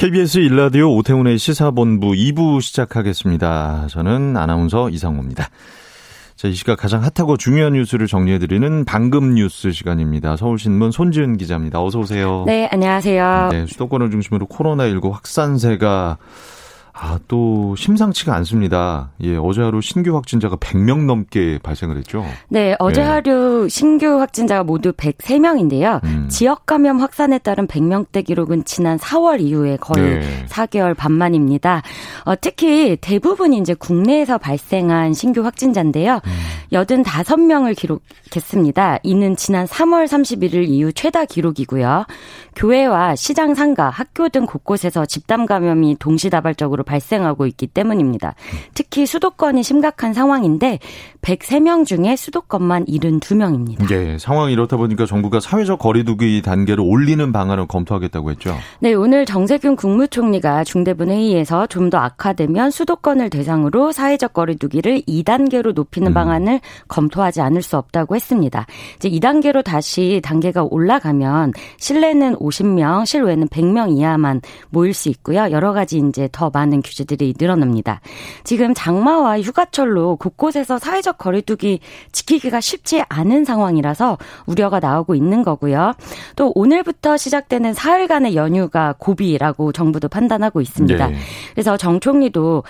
KBS 일라디오 오태훈의 시사본부 2부 시작하겠습니다. 저는 아나운서 이상호입니다. 자, 이 시각 가장 핫하고 중요한 뉴스를 정리해드리는 방금 뉴스 시간입니다. 서울신문 손지은 기자입니다. 어서 오세요. 네, 안녕하세요. 네, 수도권을 중심으로 코로나19 확산세가 아, 또 심상치가 않습니다. 예, 어제 하루 신규 확진자가 100명 넘게 발생을 했죠. 네, 어제 네. 하루 신규 확진자가 모두 103명인데요. 음. 지역 감염 확산에 따른 100명대 기록은 지난 4월 이후에 거의 네. 4개월 반 만입니다. 어, 특히 대부분이 이제 국내에서 발생한 신규 확진자인데요. 음. 85명을 기록했습니다. 이는 지난 3월 31일 이후 최다 기록이고요. 교회와 시장 상가, 학교 등 곳곳에서 집단 감염이 동시다발적으로 발생하고 있기 때문입니다. 특히 수도권이 심각한 상황인데 103명 중에 수도권만 72명입니다. 예, 상황이 이렇다 보니까 정부가 사회적 거리두기 단계를 올리는 방안을 검토하겠다고 했죠. 네, 오늘 정세균 국무총리가 중대본 회의에서 좀 더 악화되면 수도권을 대상으로 사회적 거리두기를 2단계로 높이는 음. 방안을 검토하지 않을 수 없다고 했습니다. 이제 2단계로 다시 단계가 올라가면 실내는 50명, 실외는 100명 이하만 모일 수 있고요. 여러 가지 이제 더 많은 규제들이 늘어납니다. 지금 장마와 휴가철로 곳곳에서 사회적 거리두기 지키기가 쉽지 않은 상황이라서 우려가 나오고 있는 거고요. 또 오늘부터 시작되는 사흘간의 연휴가 고비라고 정부도 판단하고 있습니다. 네. 그래서 정 총리도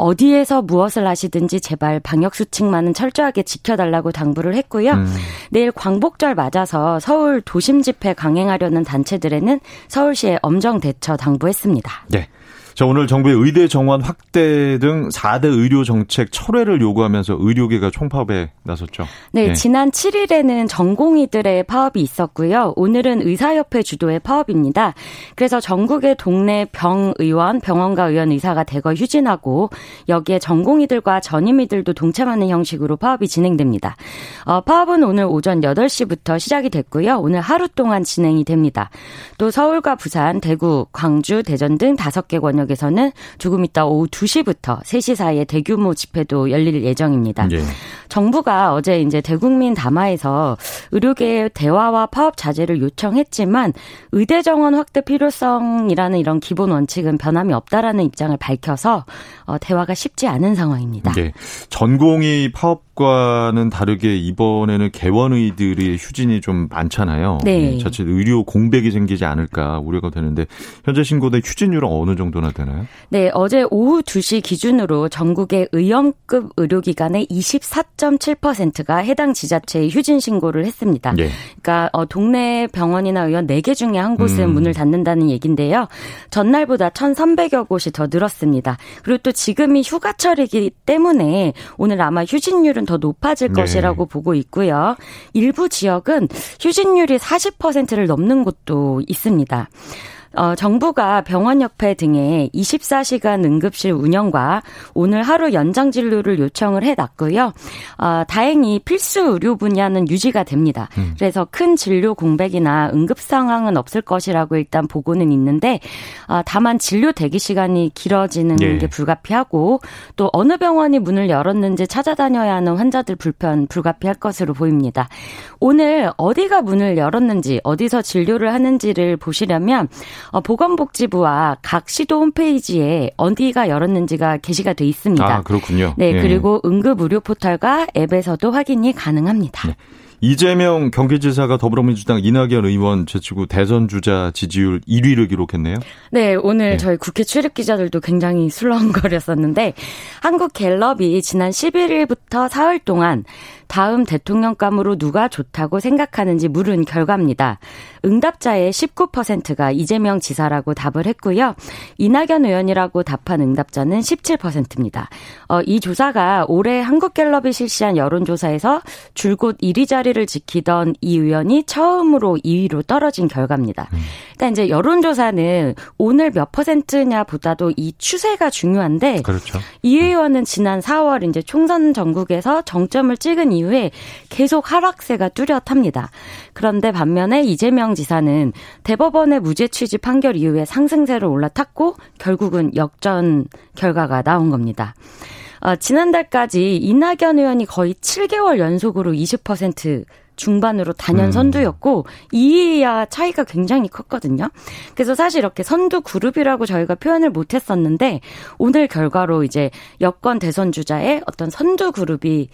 어디에서 무엇을 하시든지 제발 방역 수칙만은 철저하게 지켜달라고 당부를 했고요. 음. 내일 광복절 맞아서 서울 도심 집회 강행하려는 단체들에는 서울시에 엄정 대처 당부했습니다. 네. 자, 오늘 정부의 의대 정원 확대 등 4대 의료 정책 철회를 요구하면서 의료계가 총파업에 나섰죠. 네, 예. 지난 7일에는 전공의들의 파업이 있었고요. 오늘은 의사협회 주도의 파업입니다. 그래서 전국의 동네 병의원, 병원가 의원 의사가 대거 휴진하고 여기에 전공의들과 전임의들도 동참하는 형식으로 파업이 진행됩니다. 어, 파업은 오늘 오전 8시부터 시작이 됐고요. 오늘 하루 동안 진행이 됩니다. 또 서울과 부산, 대구, 광주, 대전 등 5개 권역 에서는 조금 이따 오후 2시부터 3시 사이에 대규모 집회도 열릴 예정입니다. 예. 정부가 어제 이제 대국민 담화에서 의료계의 대화와 파업 자제를 요청했지만 의대 정원 확대 필요성이라는 이런 기본 원칙은 변함이 없다라는 입장을 밝혀서 어, 대화가 쉽지 않은 상황입니다. 예. 전공의 파업 과는 다르게 이번에는 개원의들의 휴진이 좀 많잖아요. 네. 예, 자칫 의료 공백이 생기지 않을까 우려가 되는데 현재 신고된 휴진율은 어느 정도나 되나요? 네, 어제 오후 2시 기준으로 전국의 의원급 의료기관의 24.7%가 해당 지자체에 휴진 신고를 했습니다. 예. 그러니까 어, 동네 병원이나 의원 4개 중에 한 곳은 음. 문을 닫는다는 얘기인데요. 전날보다 1,300여 곳이 더 늘었습니다. 그리고 또 지금이 휴가철이기 때문에 오늘 아마 휴진율은 더 높아질 네. 것이라고 보고 있고요. 일부 지역은 휴진율이 40%를 넘는 곳도 있습니다. 어, 정부가 병원 협회 등에 24시간 응급실 운영과 오늘 하루 연장 진료를 요청을 해놨고요. 어, 다행히 필수 의료 분야는 유지가 됩니다. 그래서 큰 진료 공백이나 응급 상황은 없을 것이라고 일단 보고는 있는데 어, 다만 진료 대기 시간이 길어지는 예. 게 불가피하고 또 어느 병원이 문을 열었는지 찾아다녀야 하는 환자들 불편 불가피할 것으로 보입니다. 오늘 어디가 문을 열었는지 어디서 진료를 하는지를 보시려면 어, 보건복지부와 각 시도 홈페이지에 어디가 열었는지가 게시가 돼 있습니다. 아, 그렇군요. 네, 예. 그리고 응급 의료 포털과 앱에서도 확인이 가능합니다. 네. 이재명 경기지사가 더불어민주당 이낙연 의원 제치고 대선 주자 지지율 1위를 기록했네요. 네, 오늘 네. 저희 국회 출입 기자들도 굉장히 술렁거렸었는데 한국 갤럽이 지난 11일부터 사흘 동안 다음 대통령감으로 누가 좋다고 생각하는지 물은 결과입니다. 응답자의 19%가 이재명 지사라고 답을 했고요. 이낙연 의원이라고 답한 응답자는 17%입니다. 어, 이 조사가 올해 한국갤럽이 실시한 여론조사에서 줄곧 1위 자리를 지키던 이 의원이 처음으로 2위로 떨어진 결과입니다. 음. 그러니까 이제 여론조사는 오늘 몇 퍼센트냐 보다도 이 추세가 중요한데 그렇죠. 이 의원은 지난 4월 이제 총선 전국에서 정점을 찍은 이후에 계속 하락세가 뚜렷합니다. 그런데 반면에 이재명 지사는 대법원의 무죄 취지 판결 이후에 상승세를 올라탔고 결국은 역전 결과가 나온 겁니다. 어, 지난달까지 이낙연 의원이 거의 7개월 연속으로 20% 중반으로 단연 음. 선두였고 음. 2위야 차이가 굉장히 컸거든요. 그래서 사실 이렇게 선두 그룹이라고 저희가 표현을 못 했었는데 오늘 결과로 이제 여권 대선 주자의 어떤 선두 그룹이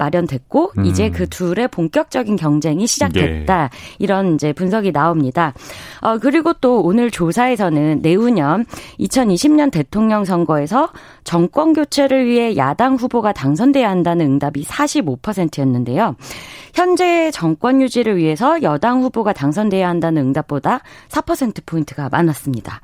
마련됐고 음. 이제 그 둘의 본격적인 경쟁이 시작됐다. 예. 이런 이제 분석이 나옵니다. 어 그리고 또 오늘 조사에서는 내후년 2020년 대통령 선거에서 정권 교체를 위해 야당 후보가 당선돼야 한다는 응답이 45%였는데요. 현재 정권 유지를 위해서 여당 후보가 당선돼야 한다는 응답보다 4%포인트가 많았습니다.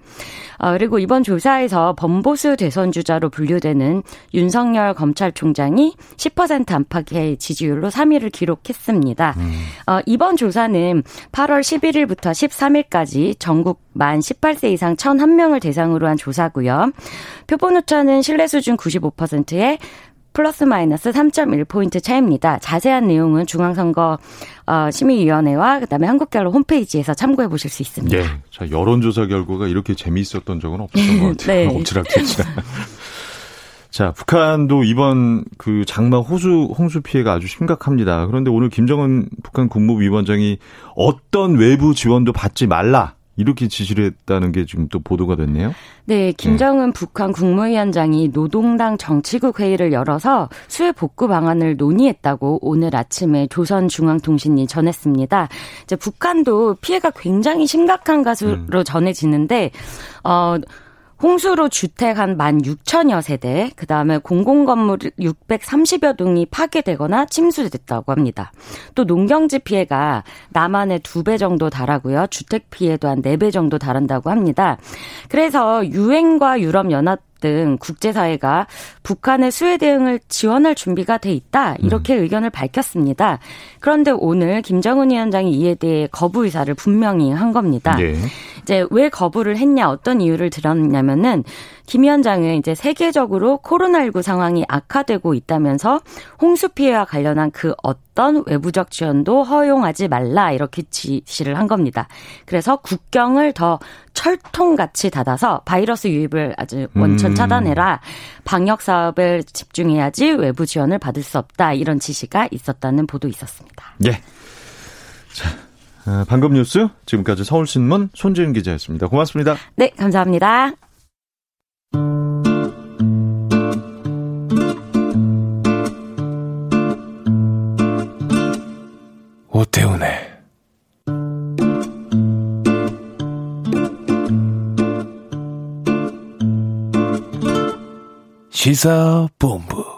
어, 그리고 이번 조사에서 범보수 대선 주자로 분류되는 윤석열 검찰총장이 10% 안팎 의 지지율로 3위를 기록했습니다. 음. 어, 이번 조사는 8월 11일부터 13일까지 전국 만 18세 이상 1,001명을 대상으로 한 조사고요. 표본 오차는 신뢰 수준 95%에 플러스 마이너스 3.1포인트 차입니다. 자세한 내용은 중앙선거 어, 심의위원회와 그다음에 한국갤럽 홈페이지에서 참고해 보실 수 있습니다. 네. 자, 여론조사 결과가 이렇게 재미있었던 적은 없었던 것 같아요. 네. 엎치락뒤치락. 자, 북한도 이번 그 장마 호수 홍수 피해가 아주 심각합니다. 그런데 오늘 김정은 북한 국무위원장이 어떤 외부 지원도 받지 말라. 이렇게 지시를 했다는 게 지금 또 보도가 됐네요. 네, 김정은 네. 북한 국무위원장이 노동당 정치국 회의를 열어서 수해 복구 방안을 논의했다고 오늘 아침에 조선중앙통신이 전했습니다. 이제 북한도 피해가 굉장히 심각한 것으로 음. 전해지는데 어 홍수로 주택 한 16,000여 세대, 그 다음에 공공건물 630여 동이 파괴되거나 침수됐다고 합니다. 또 농경지 피해가 남한의 두배 정도 달하고요. 주택 피해도 한네배 정도 달한다고 합니다. 그래서 유엔과 유럽연합 등 국제사회가 북한의 수해 대응을 지원할 준비가 돼 있다 이렇게 음. 의견을 밝혔습니다. 그런데 오늘 김정은 위원장이 이에 대해 거부 의사를 분명히 한 겁니다. 네. 이제 왜 거부를 했냐 어떤 이유를 들었냐면은 김 위원장은 이제 세계적으로 코로나19 상황이 악화되고 있다면서 홍수 피해와 관련한 그 어떤 외부적 지원도 허용하지 말라 이렇게 지시를 한 겁니다. 그래서 국경을 더 철통같이 닫아서 바이러스 유입을 아주 원천 음. 차단해라. 방역 사업을 집중해야지 외부 지원을 받을 수 없다. 이런 지시가 있었다는 보도 있었습니다. 예. 자, 어, 방금 뉴스 지금까지 서울신문 손지은 기자였습니다. 고맙습니다. 네, 감사합니다. 오태훈의 시사본부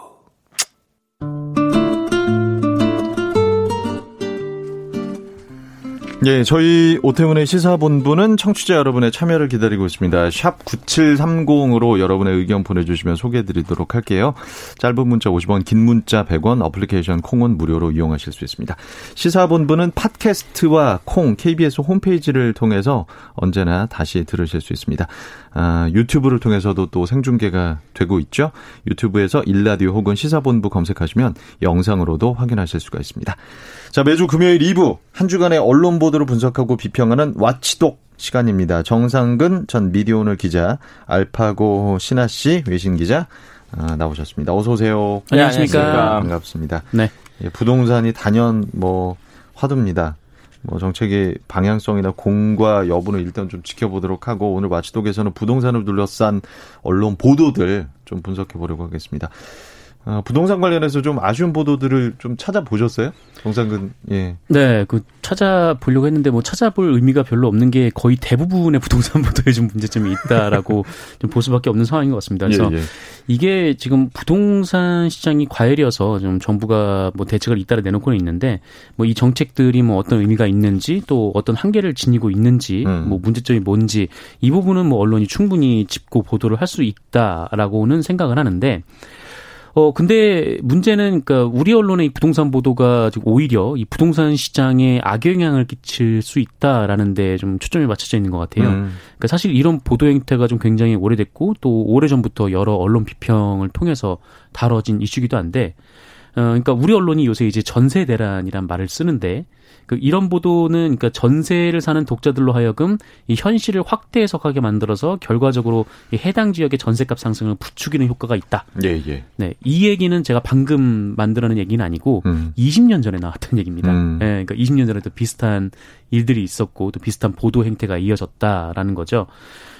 예, 저희 오태훈의 시사본부는 청취자 여러분의 참여를 기다리고 있습니다. 샵 9730으로 여러분의 의견 보내주시면 소개해드리도록 할게요. 짧은 문자 50원, 긴 문자 100원, 어플리케이션 콩은 무료로 이용하실 수 있습니다. 시사본부는 팟캐스트와 콩, KBS 홈페이지를 통해서 언제나 다시 들으실 수 있습니다. 아, 유튜브를 통해서도 또 생중계가 되고 있죠. 유튜브에서 일라디오 혹은 시사본부 검색하시면 영상으로도 확인하실 수가 있습니다. 자, 매주 금요일 2부 한 주간의 언론 보 도를 분석하고 비평하는 와치독 시간입니다. 정상근 전 미디어오늘 기자, 알파고 신하 씨 외신 기자 아, 나오셨습니다. 어서 오세요. 안녕하십니까. 반갑습니다. 네. 예, 부동산이 단연 뭐 화두입니다. 뭐 정책의 방향성이나 공과 여부는 일단 좀 지켜보도록 하고 오늘 마치독에서는 부동산을 둘러싼 언론 보도들 좀 분석해 보려고 하겠습니다. 어, 부동산 관련해서 좀 아쉬운 보도들을 좀 찾아보셨어요? 정상근, 예. 네, 그 찾아보려고 했는데 뭐 찾아볼 의미가 별로 없는 게 거의 대부분의 부동산 보도에 좀 문제점이 있다라고 좀 볼 수밖에 없는 상황인 것 같습니다. 그래서 예, 예. 이게 지금 부동산 시장이 과열이어서 좀 정부가 뭐 대책을 잇따라 내놓고는 있는데 뭐 이 정책들이 뭐 어떤 의미가 있는지 또 어떤 한계를 지니고 있는지 음. 뭐 문제점이 뭔지 이 부분은 뭐 언론이 충분히 짚고 보도를 할 수 있다라고는 생각을 하는데 어 근데 문제는 그러니까 우리 언론의 이 부동산 보도가 지금 오히려 이 부동산 시장에 악영향을 끼칠 수 있다라는 데 좀 초점이 맞춰져 있는 것 같아요. 음. 그러니까 사실 이런 보도 행태가 좀 굉장히 오래됐고 또 오래 전부터 여러 언론 비평을 통해서 다뤄진 이슈기도 한데 어 그러니까 우리 언론이 요새 이제 전세 대란이란 말을 쓰는데 그 이런 보도는 그러니까 전세를 사는 독자들로 하여금 이 현실을 확대 해석하게 만들어서 결과적으로 이 해당 지역의 전세값 상승을 부추기는 효과가 있다. 예, 예. 네, 이 얘기는 제가 방금 만들어낸 얘기는 아니고 음. 20년 전에 나왔던 얘기입니다. 음. 예, 그러니까 20년 전에도 비슷한 일들이 있었고 또 비슷한 보도 행태가 이어졌다라는 거죠.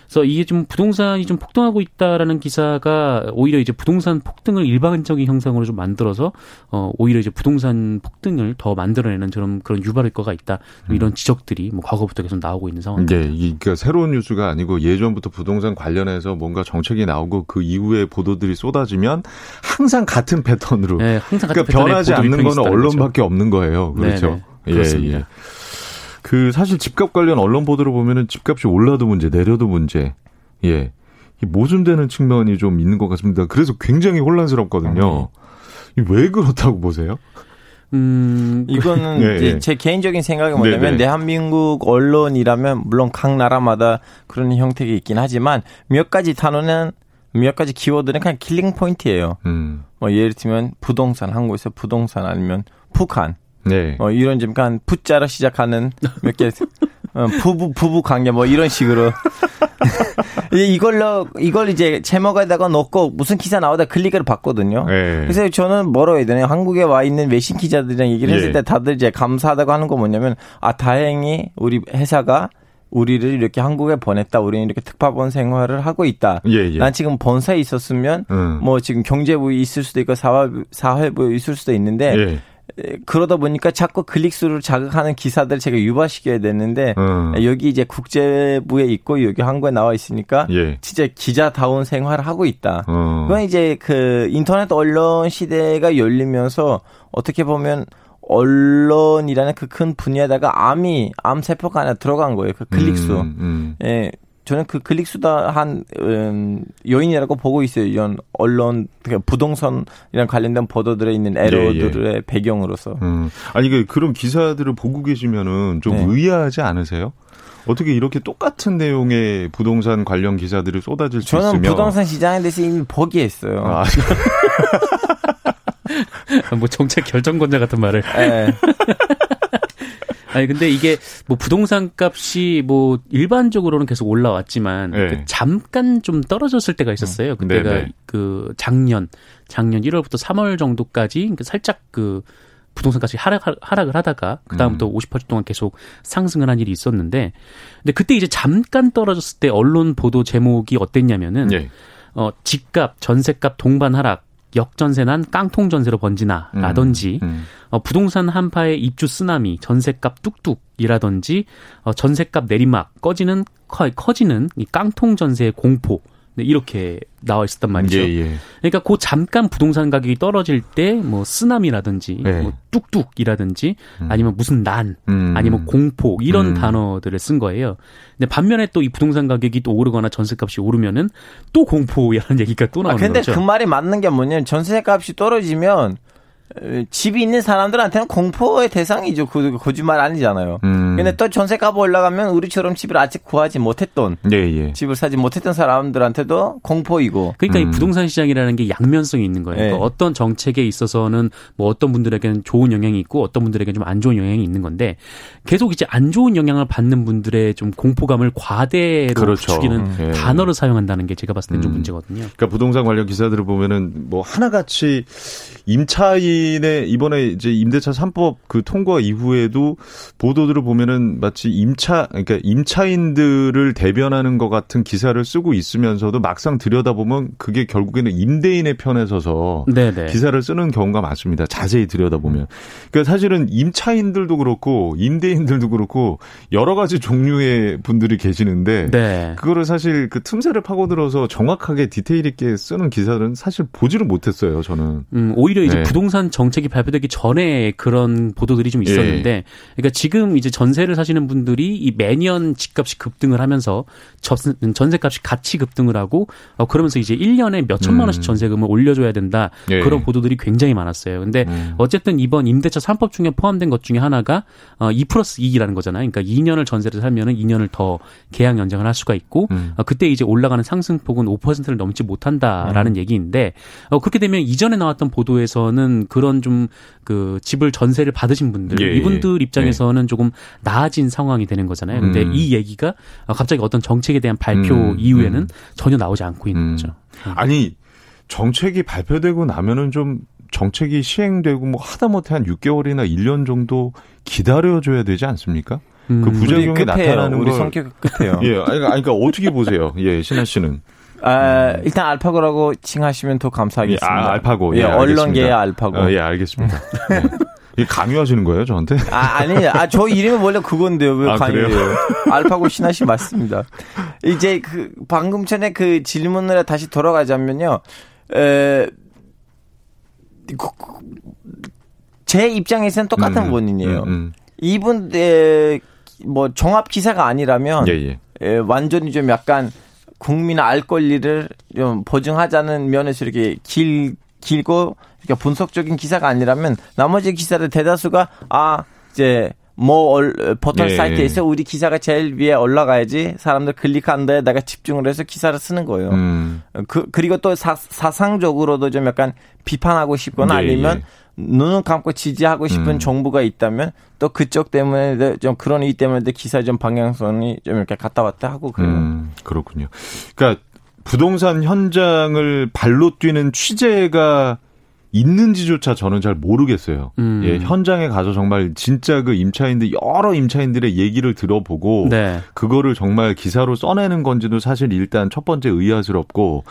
그래서 이게 좀 부동산이 좀 폭등하고 있다라는 기사가 오히려 이제 부동산 폭등을 일반적인 형상으로 좀 만들어서 어 오히려 이제 부동산 폭등을 더 만들어내는 저런 그런 유발 효과가 있다. 좀 이런 지적들이 뭐 과거부터 계속 나오고 있는 상황입니다. 예, 이- 그러니까 새로운 뉴스가 아니고 예전부터 부동산 관련해서 뭔가 정책이 나오고 그 이후에 보도들이 쏟아지면 항상 같은 패턴으로 네, 항상 같은 그러니까 변하지 않는 거는 있었다는 거죠. 언론밖에 없는 거예요. 그렇죠. 네네, 그렇습니다. 그 사실 집값 관련 언론 보도를 보면은 집값이 올라도 문제, 내려도 문제. 예. 이 모순되는 측면이 좀 있는 것 같습니다. 그래서 굉장히 혼란스럽거든요. 이왜 그렇다고 보세요? 음, 이거는 예, 이제 예. 제 개인적인 생각이 뭐냐면 네, 네. 대한민국 언론이라면 물론 각 나라마다 그런 형태가 있긴 하지만 몇 가지 단어는 몇 가지 키워드는 그냥 killing point예요. 음. 뭐 예를 들면 부동산 한국에서 부동산 아니면 북한 네. 뭐 이런 좀 약간 부자로 시작하는 몇 개 어, 부부 부부 관계 뭐 이런 식으로 이걸로 이걸 이제 제목에다가 넣고 무슨 기사 나오다 클릭을 받거든요. 예. 그래서 저는 뭐라고 해야 되나요? 한국에 와 있는 외신 기자들이랑 얘기를 했을 예. 때 다들 이제 감사하다고 하는 거 뭐냐면 아 다행히 우리 회사가 우리를 이렇게 한국에 보냈다. 우리는 이렇게 특파본 생활을 하고 있다. 예, 예. 난 지금 본사에 있었으면 음. 뭐 지금 경제부에 있을 수도 있고 사회부, 사회부에 있을 수도 있는데 예. 에, 그러다 보니까 자꾸 클릭수를 자극하는 기사들 제가 유발시켜야 되는데 음. 여기 이제 국제부에 있고 여기 한국에 나와 있으니까 예. 진짜 기자다운 생활을 하고 있다. 어. 그건 이제 그 인터넷 언론 시대가 열리면서 어떻게 보면 언론이라는 그 큰 분야에다가 암이 암 세포가 하나 들어간 거예요. 그 클릭수. 음, 음. 예. 저는 그 클릭 수다 한 음, 요인이라고 보고 있어요. 이런 언론 그러니까 부동산이랑 관련된 보도들에 있는 에러들의 배경으로서. 음. 아니 그 그런 기사들을 보고 계시면은 좀 네. 의아하지 않으세요? 어떻게 이렇게 똑같은 내용의 부동산 관련 기사들이 쏟아질 수 저는 있으면 부동산 시장에 대해서 이미 포기했어요. 아, 뭐 정책 결정권자 같은 말을. 예. 아니 근데 이게 뭐 부동산 값이 뭐 일반적으로는 계속 올라왔지만 네. 그 잠깐 좀 떨어졌을 때가 있었어요. 그때가 네네. 그 작년 작년 1월부터 3월 정도까지 그러니까 살짝 그 부동산 값이 하락 하락을 하다가 그 다음부터 음. 50% 동안 계속 상승을 한 일이 있었는데 근데 그때 이제 잠깐 떨어졌을 때 언론 보도 제목이 어땠냐면은 예. 어 집값 전세값 동반 하락 역전세난 깡통 전세로 번지나 음, 라든지 음. 어, 부동산 한파의 입주 쓰나미, 전세값 뚝뚝이라든지 어, 전세값 내리막, 꺼지는 커, 커지는 이 깡통 전세의 공포. 네, 이렇게 나와 있었단 말이죠. 예, 예. 그러니까 그 잠깐 부동산 가격이 떨어질 때 뭐 쓰나미라든지 네. 뭐 뚝뚝이라든지 아니면 무슨 난 음. 아니면 공포 이런 음. 단어들을 쓴 거예요. 근데 반면에 또 이 부동산 가격이 또 오르거나 전세값이 오르면은 또 공포라는 얘기가 또 아, 나오는 근데 거죠. 그 말이 맞는 게 뭐냐면 전세 값이 떨어지면 에, 집이 있는 사람들한테는 공포의 대상이죠. 그 거짓말 아니잖아요. 음. 근데 또 전세값 올라가면 우리처럼 집을 아직 구하지 못했던 예, 예. 집을 사지 못했던 사람들한테도 공포이고 그러니까 음. 이 부동산 시장이라는 게 양면성이 있는 거예요. 네. 그러니까 어떤 정책에 있어서는 뭐 어떤 분들에게는 좋은 영향이 있고 어떤 분들에게는 좀 안 좋은 영향이 있는 건데 계속 이제 안 좋은 영향을 받는 분들의 좀 공포감을 과대로 그렇죠. 부추기는 예. 단어를 사용한다는 게 제가 봤을 땐좀 음. 문제거든요. 그러니까 부동산 관련 기사들을 보면은 뭐 하나같이 임차인의 이번에 이제 임대차 3법 그 통과 이후에도 보도들을 보면은 보면은 마치 임차 그러니까 임차인들을 대변하는 것 같은 기사를 쓰고 있으면서도 막상 들여다보면 그게 결국에는 임대인의 편에 서서 네네. 기사를 쓰는 경우가 많습니다. 자세히 들여다보면. 그러니까 사실은 임차인들도 그렇고 임대인들도 그렇고 여러 가지 종류의 분들이 계시는데 네. 그거를 사실 그 틈새를 파고들어서 정확하게 디테일 있게 쓰는 기사들은 사실 보지를 못했어요. 저는. 음, 오히려 이제 네. 부동산 정책이 발표되기 전에 그런 보도들이 좀 있었는데, 예. 그러니까 지금 이제 전 세를 사시는 분들이 이 매년 집값이 급등을 하면서 전- 전세값이 같이 급등을 하고, 어, 그러면서 이제 1년에 몇 천만 원씩 음. 전세금을 올려줘야 된다. 예. 그런 보도들이 굉장히 많았어요. 근데 음. 어쨌든 이번 임대차 3법 중에 포함된 것 중에 하나가 어, 2 플러스 2라는 거잖아요. 그러니까 2년을 전세를 살면은 2년을 더 계약 연장을 할 수가 있고, 음. 어, 그때 이제 올라가는 상승폭은 5%를 넘지 못한다라는 얘기인데 어, 그렇게 되면 이전에 나왔던 보도에서는 그런 좀 그 집을 전세를 받으신 분들 예, 이분들 입장에서는 조금 나아진 상황이 되는 거잖아요. 근데 음. 이 얘기가 어, 갑자기 어떤 정책에 대한 발표 음, 이후에는 음. 전혀 나오지 않고 있는 음. 거죠. 아니 정책이 발표되고 나면은 좀 정책이 시행되고 뭐 하다못해 한 6개월이나 1년 정도 기다려줘야 되지 않습니까? 음. 그 부작용이. 나타나는 우리 걸 성격 급해요. 예, 아니, 그러니까, 아니, 그러니까 어떻게 보세요? 예, 신하 씨는 아, 일단 알파고라고 칭하시면 더 예, 감사하겠습니다. 아, 알파고 예, 예, 언론계의 알겠습니다. 알파고. 어, 예, 알겠습니다. 예. 이 강요하시는 거예요, 저한테? 아, 아니, 아, 저 이름이 원래 그건데요. 왜 아, 강요해요? 알파고 신하 씨 맞습니다. 이제 그, 방금 전에 그 질문을 다시 돌아가자면요. 에, 그- 그- 제 입장에서는 똑같은 음, 원인이에요. 음, 음. 이분, 에, 뭐, 종합 기사가 아니라면, 예, 예. 에, 완전히 좀 약간 국민의 알 권리를 좀 보증하자는 면에서 이렇게 길, 길고 이렇게 분석적인 기사가 아니라면 나머지 기사들 대다수가 아, 이제 뭐 얼- 포털 예, 사이트에서 우리 기사가 제일 위에 올라가야지 사람들 클릭한 데다가 집중을 해서 기사를 쓰는 거예요. 음. 그, 그리고 또 사, 사상적으로도 좀 약간 비판하고 싶거나 예, 아니면 예. 눈을 감고 지지하고 싶은 음. 정부가 있다면 또 그쪽 때문에 좀 그런 이유 때문에 기사 좀 방향성이 좀 이렇게 갔다 왔다 하고 그래요. 음, 그렇군요. 그러니까 부동산 현장을 발로 뛰는 취재가 있는지조차 저는 잘 모르겠어요. 음. 예, 현장에 가서 정말 진짜 그 임차인들 여러 임차인들의 얘기를 들어보고 네. 그거를 정말 기사로 써내는 건지도 사실 일단 첫 번째 의아스럽고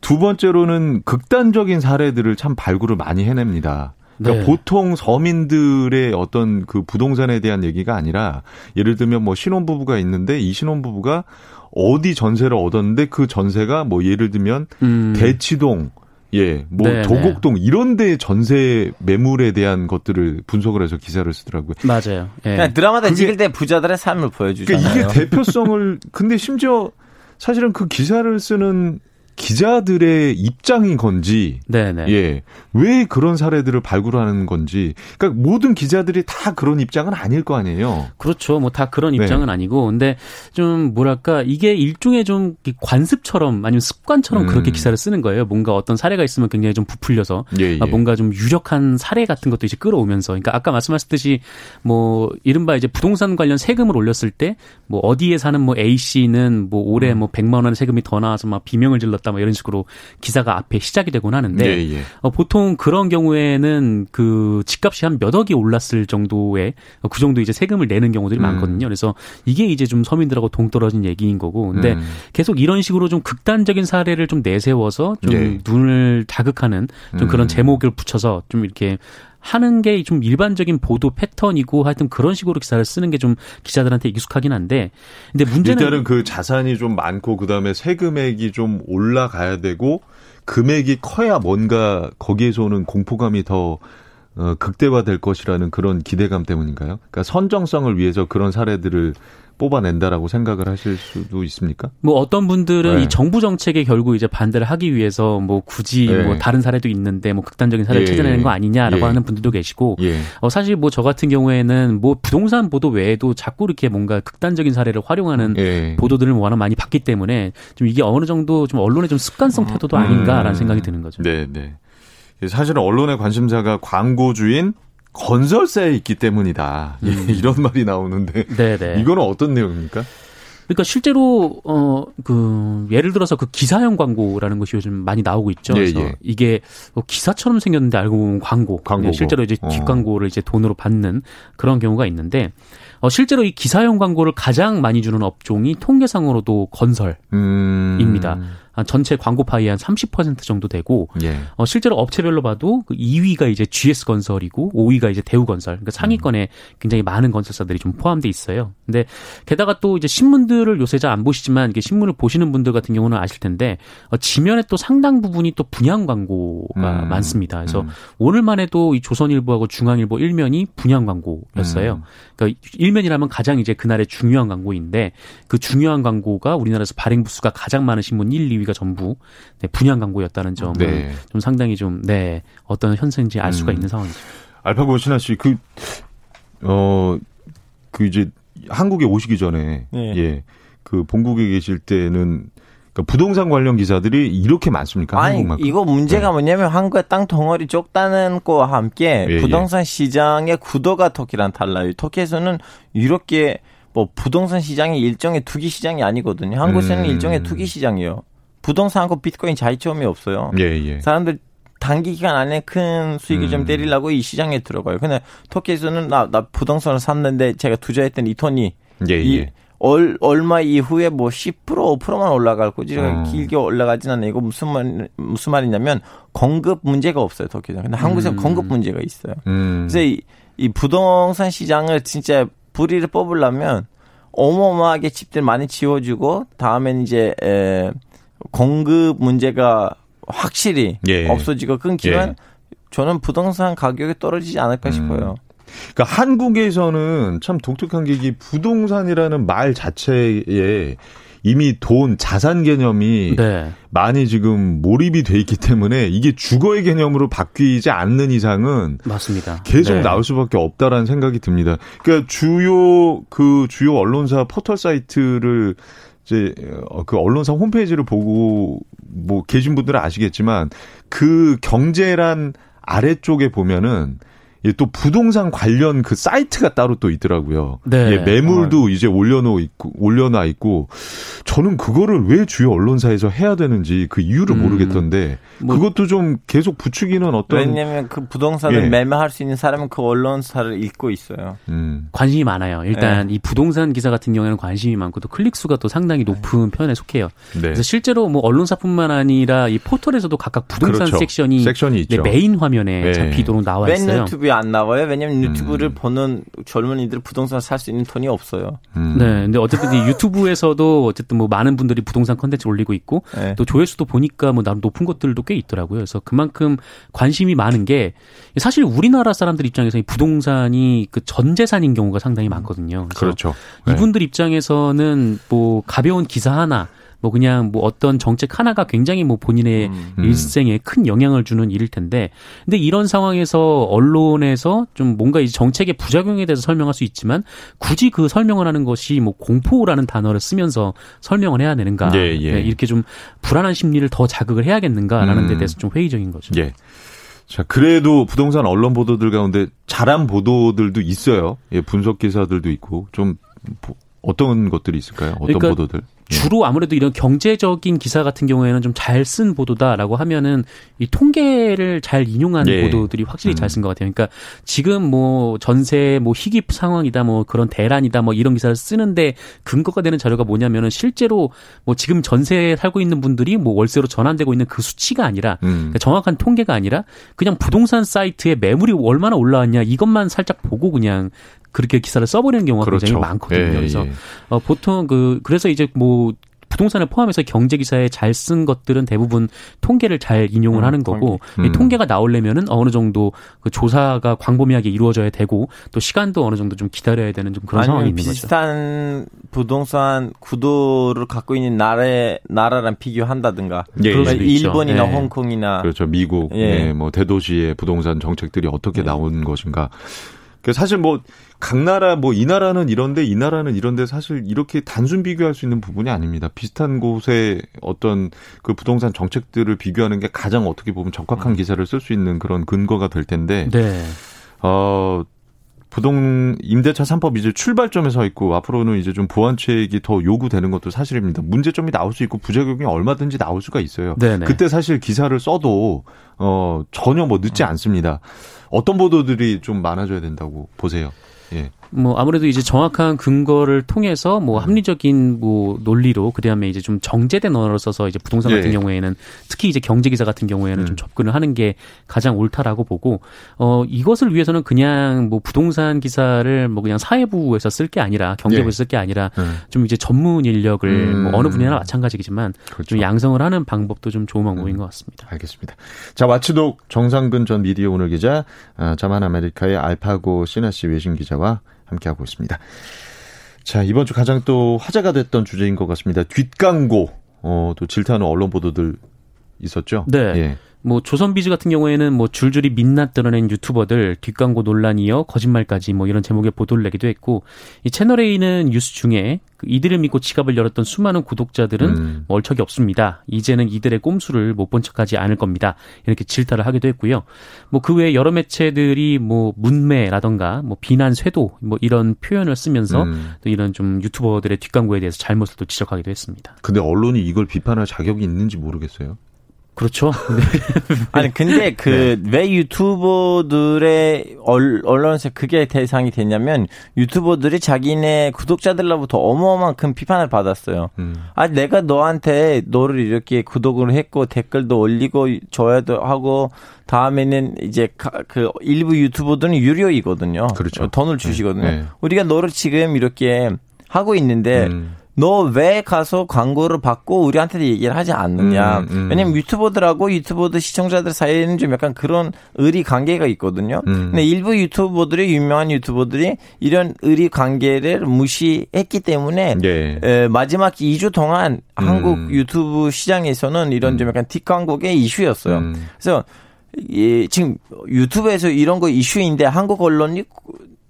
두 번째로는 극단적인 사례들을 참 발굴을 많이 해냅니다. 그러니까 네. 보통 서민들의 어떤 그 부동산에 대한 얘기가 아니라 예를 들면 뭐 신혼부부가 있는데 이 신혼부부가 어디 전세를 얻었는데 그 전세가 뭐 예를 들면 음. 대치동 예, 뭐 네, 도곡동 이런 데 전세 매물에 대한 것들을 분석을 해서 기사를 쓰더라고요. 맞아요. 예. 그냥 드라마다 그게- 찍을 때 부자들의 삶을 보여주잖아요. 그러니까 이게 대표성을 근데 심지어 사실은 그 기사를 쓰는 기자들의 입장인 건지 네네. 예. 왜 그런 사례들을 발굴하는 건지. 그러니까 모든 기자들이 다 그런 입장은 아닐 거 아니에요. 그렇죠. 뭐 다 그런 네. 입장은 아니고, 근데 좀 뭐랄까 이게 일종의 좀 관습처럼 아니면 습관처럼 음. 그렇게 기사를 쓰는 거예요. 뭔가 어떤 사례가 있으면 굉장히 좀 부풀려서 예, 예. 아, 뭔가 좀 유력한 사례 같은 것도 이제 끌어오면서, 그러니까 아까 말씀하셨듯이 뭐 이른바 이제 부동산 관련 세금을 올렸을 때 뭐 어디에 사는 뭐 A 씨는 뭐 올해 음. 뭐 100만 원 세금이 더 나와서 막 비명을 질렀다 뭐 이런 식으로 기사가 앞에 시작이 되곤 하는데 예, 예. 어, 보통 그런 경우에는 그 집값이 한 몇 억이 올랐을 정도의 어, 그 정도 이제 세금을 내는 경우들이 음. 많거든요. 그래서 이게 이제 좀 서민들하고 동떨어진 얘기인 거고. 근데 음. 계속 이런 식으로 좀 극단적인 사례를 좀 내세워서 좀 예. 눈을 자극하는 좀 음. 그런 제목을 붙여서 좀 이렇게 하는 게 좀 일반적인 보도 패턴이고 하여튼 그런 식으로 기사를 쓰는 게 좀 기자들한테 익숙하긴 한데 근데 문제는 일단은 그 자산이 좀 많고 그다음에 세금액이 좀 올라가야 되고 금액이 커야 뭔가 거기에서 오는 공포감이 더 어, 극대화될 것이라는 그런 기대감 때문인가요? 그러니까 선정성을 위해서 그런 사례들을 뽑아낸다라고 생각을 하실 수도 있습니까? 뭐 어떤 분들은 네. 이 정부 정책에 결국 이제 반대를 하기 위해서 뭐 굳이 네. 뭐 다른 사례도 있는데 뭐 극단적인 사례를 예. 찾아내는 거 아니냐라고 예. 하는 분들도 계시고 예. 어 사실 뭐 저 같은 경우에는 뭐 부동산 보도 외에도 자꾸 이렇게 뭔가 극단적인 사례를 활용하는 예. 보도들을 워낙 많이 봤기 때문에 좀 이게 어느 정도 좀 언론의 좀 습관성 태도도 아닌가라는 음. 생각이 드는 거죠. 네, 네. 사실은 언론의 관심사가 광고주인 건설사에 있기 때문이다. 예, 이런 말이 나오는데 음. 네네. 이거는 어떤 내용입니까? 그러니까 실제로 어 그 예를 들어서 그 기사형 광고라는 것이 요즘 많이 나오고 있죠. 예, 그래서 예. 이게 뭐 기사처럼 생겼는데 알고 보면 광고. 광고고. 네, 실제로 이제 어. 뒷광고를 이제 돈으로 받는 그런 경우가 있는데 어, 실제로 이 기사용 광고를 가장 많이 주는 업종이 통계상으로도 건설입니다. 음. 한 전체 광고 파이 한 30% 정도 되고 예. 어, 실제로 업체별로 봐도 그 2위가 이제 GS 건설이고 5위가 이제 대우 건설. 그러니까 상위권에 굉장히 많은 건설사들이 좀 포함돼 있어요. 근데 게다가 또 이제 신문들을 요새 잘 안 보시지만 이게 신문을 보시는 분들 같은 경우는 아실 텐데 어, 지면에 또 상당 부분이 또 분양 광고가 음. 많습니다. 그래서 음. 오늘만 해도 이 조선일보하고 중앙일보 일면이 분양 광고였어요. 음. 그러니까 일면이라면 가장 이제 그날의 중요한 광고인데 그 중요한 광고가 우리나라에서 발행 부수가 가장 많은 신문 1, 2위가 전부 네, 분양 광고였다는 점은 네. 좀 상당히 좀 네 어떤 현상인지 알 수가 음. 있는 상황이죠. 알파고 신하 씨, 그, 어, 그 이제 한국에 오시기 전에, 예. 예. 그 본국에 계실 때는, 그러니까 부동산 관련 기사들이 이렇게 많습니까? 아니 한국만큼? 이거 문제가 네. 뭐냐면 한국의 땅 덩어리 좁다는 거와 함께 예, 부동산 시장의 구도가 터키랑 달라요. 터키에서는 이렇게 뭐 부동산 시장이 일종의 투기 시장이 아니거든요. 한국에서는 음. 일종의 투기 시장이에요. 부동산하고 비트코인 차이점이 없어요. 예, 예. 사람들 단기 기간 안에 큰 수익을 음. 좀 때리려고 이 시장에 들어가요. 근데 터키에서는 나, 나 부동산을 샀는데 제가 투자했던 이 돈이 예, 이 예. 얼, 얼마 이후에 뭐 10% 5%만 올라갈 거지 어. 길게 올라가진 않아요. 이거 무슨 말 무슨 말이냐면 공급 문제가 없어요 터키는. 근데 한국에서 음. 공급 문제가 있어요. 음. 그래서 이, 이 부동산 시장을 진짜 불이를 뽑으려면 어마어마하게 집들 많이 지어주고 다음엔 이제 에, 공급 문제가 확실히 예. 없어지고 끊기면 예. 저는 부동산 가격이 떨어지지 않을까 음. 싶어요. 그러니까 한국에서는 참 독특한 게 이게 부동산이라는 말 자체에 이미 돈, 자산 개념이 네. 많이 지금 몰입이 돼 있기 때문에 이게 주거의 개념으로 바뀌지 않는 이상은 맞습니다. 계속 네. 나올 수밖에 없다라는 생각이 듭니다. 그러니까 주요 그 주요 언론사 포털 사이트를 이제 어, 그 언론사 홈페이지를 보고 뭐 계신 분들은 아시겠지만 그 경제란 아래쪽에 보면은 예, 또 부동산 관련 그 사이트가 따로 또 있더라고요. 네. 예, 매물도 이제 올려놓 있고 올려놔 있고 저는 그거를 왜 주요 언론사에서 해야 되는지 그 이유를 음. 모르겠던데 뭐- 그것도 좀 계속 부추기는 어떤 왜냐하면 그 부동산을 예. 매매할 수 있는 사람은 그 언론사를 읽고 있어요. 음. 관심이 많아요. 일단 네. 이 부동산 기사 같은 경우에는 관심이 많고 또 클릭 수가 또 상당히 높은 편에 속해요. 네. 그래서 실제로 뭐 언론사뿐만 아니라 이 포털에서도 각각 부동산 그렇죠. 섹션이 섹션이 네, 있죠. 메인 화면에 네. 잡히도록 나와 웬 있어요. 유튜브에 안 나와요? 왜냐면 유튜브를 음. 보는 젊은이들 부동산 살 수 있는 돈이 없어요. 음. 네, 근데 어쨌든 이 유튜브에서도 어쨌든 뭐 많은 분들이 부동산 컨텐츠 올리고 있고 네. 또 조회수도 보니까 뭐 나름 높은 것들도 꽤 있더라고요. 그래서 그만큼 관심이 많은 게 사실 우리나라 사람들 입장에서 이 부동산이 그 전 재산인 경우가 상당히 많거든요. 그렇죠. 네. 이분들 입장에서는 뭐 가벼운 기사 하나 뭐 그냥 뭐 어떤 정책 하나가 굉장히 뭐 본인의 음. 일생에 큰 영향을 주는 일일 텐데 근데 이런 상황에서 언론에서 좀 뭔가 이제 정책의 부작용에 대해서 설명할 수 있지만 굳이 그 설명을 하는 것이 뭐 공포라는 단어를 쓰면서 설명을 해야 되는가 예, 예. 네, 이렇게 좀 불안한 심리를 더 자극을 해야겠는가라는 음. 데 대해서 좀 회의적인 거죠. 예. 자, 그래도 부동산 언론 보도들 가운데 잘한 보도들도 있어요. 예, 분석 기사들도 있고 좀 보- 어떤 것들이 있을까요? 어떤 그러니까 보도들? 예. 주로 아무래도 이런 경제적인 기사 같은 경우에는 좀 잘 쓴 보도다라고 하면은 이 통계를 잘 인용한 예. 보도들이 확실히 음. 잘쓴 것 같아요. 그러니까 지금 뭐 전세 뭐 희귀 상황이다 뭐 그런 대란이다 뭐 이런 기사를 쓰는데 근거가 되는 자료가 뭐냐면은 실제로 뭐 지금 전세에 살고 있는 분들이 뭐 월세로 전환되고 있는 그 수치가 아니라 음. 그러니까 정확한 통계가 아니라 그냥 부동산 사이트에 매물이 얼마나 올라왔냐 이것만 살짝 보고 그냥 그렇게 기사를 써버리는 경우가 굉장히 많거든요. 예, 그래서 예. 어, 보통 그 그래서 이제 뭐 부동산을 포함해서 경제 기사에 잘 쓴 것들은 대부분 통계를 잘 인용을 음, 하는 거고 통계. 이 음. 통계가 나오려면은 어느 정도 그 조사가 광범위하게 이루어져야 되고 또 시간도 어느 정도 좀 기다려야 되는 좀 그런 상황이 있는 거죠. 비슷한 부동산 구도를 갖고 있는 나라 나라랑 비교한다든가 예, 예. 수도 있죠. 일본이나 네. 홍콩이나 그렇죠. 미국, 예. 예. 뭐 대도시의 부동산 정책들이 어떻게 예. 나오는 것인가. 그 사실 뭐 각 나라 뭐 이 나라는 이런데 이 나라는 이런데 사실 이렇게 단순 비교할 수 있는 부분이 아닙니다. 비슷한 곳에 어떤 그 부동산 정책들을 비교하는 게 가장 어떻게 보면 적합한 기사를 쓸 수 있는 그런 근거가 될 텐데 네. 어 부동 임대차 3법 이제 출발점에 서 있고 앞으로는 이제 좀 보완책이 더 요구되는 것도 사실입니다. 문제점이 나올 수 있고 부작용이 얼마든지 나올 수가 있어요. 네네. 그때 사실 기사를 써도 어 전혀 뭐 늦지 않습니다. 어떤 보도들이 좀 많아져야 된다고 보세요. 예. 뭐 아무래도 이제 정확한 근거를 통해서 뭐 합리적인 뭐 논리로 그다음에 이제 좀 정제된 언어를 써서 이제 부동산 같은 예. 경우에는 특히 이제 경제 기사 같은 경우에는 음. 좀 접근을 하는 게 가장 옳다라고 보고 어 이것을 위해서는 그냥 뭐 부동산 기사를 뭐 그냥 사회부에서 쓸 게 아니라 경제부에서 예. 쓸게 아니라 음. 좀 이제 전문 인력을 음. 뭐 어느 분야나 마찬가지겠지만 그렇죠. 좀 양성을 하는 방법도 좀 좋은 방법인 음. 것 같습니다. 알겠습니다. 자, 와치독 정상근 전 미디어 오늘 기자, 아, 자만 아메리카의 알파고 시나시 외신 기자와 함께하고 있습니다. 자, 이번 주 가장 또 화제가 됐던 주제인 것 같습니다. 뒷광고, 어, 또 질타하는 언론 보도들 있었죠? 네. 예. 뭐 조선비즈 같은 경우에는 뭐 줄줄이 민낯 드러낸 유튜버들 뒷광고 논란이요 거짓말까지 뭐 이런 제목의 보도를 내기도 했고 이 채널 A는 뉴스 중에 그 이들을 믿고 지갑을 열었던 수많은 구독자들은 음. 뭐 얼척이 없습니다. 이제는 이들의 꼼수를 못 본 척하지 않을 겁니다. 이렇게 질타를 하기도 했고요. 뭐 그 외에 여러 매체들이 뭐 문매라던가 뭐 비난 쇄도 뭐 이런 표현을 쓰면서 음. 또 이런 좀 유튜버들의 뒷광고에 대해서 잘못을 또 지적하기도 했습니다. 근데 언론이 이걸 비판할 자격이 있는지 모르겠어요. 그렇죠. 네. 아니 근데 그왜 유튜버들의 얼- 언론에서 그게 대상이 됐냐면 유튜버들이 자기네 구독자들로부터 어마어마한 큰 비판을 받았어요. 음. 아 내가 너한테 너를 이렇게 구독을 했고 댓글도 올리고 좋아요도 하고 다음에는 이제 가- 그 일부 유튜버들은 유료이거든요. 그렇죠. 돈을 주시거든요. 네. 우리가 너를 지금 이렇게 하고 있는데 음. 너 왜 가서 광고를 받고 우리한테 얘기를 하지 않느냐. 음, 음. 왜냐면 유튜버들하고 유튜버들 시청자들 사이에는 좀 약간 그런 의리 관계가 있거든요. 음. 근데 일부 유튜버들이 유명한 유튜버들이 이런 의리 관계를 무시했기 때문에 예. 에, 마지막 2주 동안 음. 한국 유튜브 시장에서는 이런 좀 약간 뒷광고의 이슈였어요. 음. 그래서 이, 지금 유튜브에서 이런 거 이슈인데 한국 언론이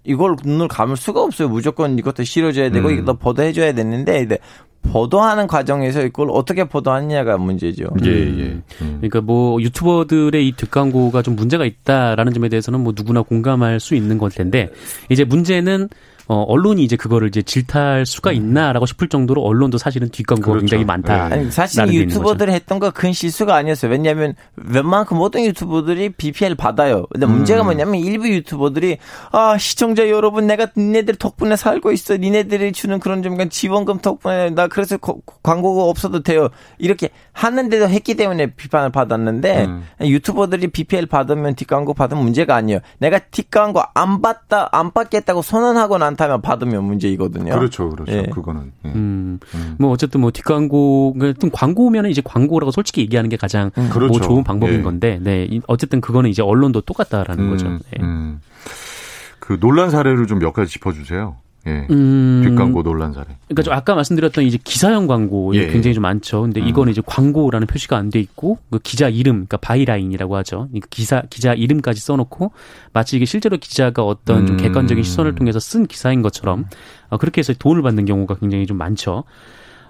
이걸 눈을 감을 수가 없어요. 무조건 이것도 실어줘야 되고 음. 이것도 보도해줘야 되는데 근데 보도하는 과정에서 이걸 어떻게 보도하느냐가 문제죠. 예, 예. 음. 그러니까 뭐 유튜버들의 이 뒷광고가 좀 문제가 있다라는 점에 대해서는 뭐 누구나 공감할 수 있는 걸 텐데 이제 문제는 어 언론이 이제 그거를 이제 질타할 수가 있나라고 싶을 정도로 언론도 사실은 뒷광고가 그렇죠. 굉장히 많다. 네. 아니, 사실 유튜버들이 했던 거 큰 실수가 아니었어요. 왜냐하면 웬만큼 모든 유튜버들이 BPL 받아요. 근데 음. 문제가 뭐냐면 일부 유튜버들이 아 시청자 여러분 내가 니네들 덕분에 살고 있어. 니네들이 주는 그런 좀 지원금 덕분에 나 그래서 거- 광고가 없어도 돼요. 이렇게 하는데도 했기 때문에 비판을 받았는데 음. 유튜버들이 BPL 받으면 뒷광고 받으면 문제가 아니에요. 내가 뒷광고 안 받다 안 받겠다고 선언하고 난 다음에 받으면 문제이거든요. 그렇죠, 그렇죠. 예. 그거는. 예. 음, 음. 뭐 어쨌든 뭐 뒷광고, 같은 광고면은 이제 광고라고 솔직히 얘기하는 게 가장 그렇죠. 뭐 좋은 방법인 예. 건데, 네, 이- 어쨌든 그거는 이제 언론도 똑같다라는 거죠. 음, 네. 음. 그 논란 사례를 좀 몇 가지 짚어주세요. 예. 음, 뒷광고 논란 사례. 그러니까 좀 아까 말씀드렸던 이제 기사형 광고 예. 굉장히 좀 많죠. 근데 음. 이거는 이제 광고라는 표시가 안 돼 있고 그 기자 이름, 그러니까 byline이라고 하죠. 그 기사 기자 이름까지 써놓고 마치 이게 실제로 기자가 어떤 좀 음. 객관적인 시선을 통해서 쓴 기사인 것처럼 어, 그렇게 해서 돈을 받는 경우가 굉장히 좀 많죠.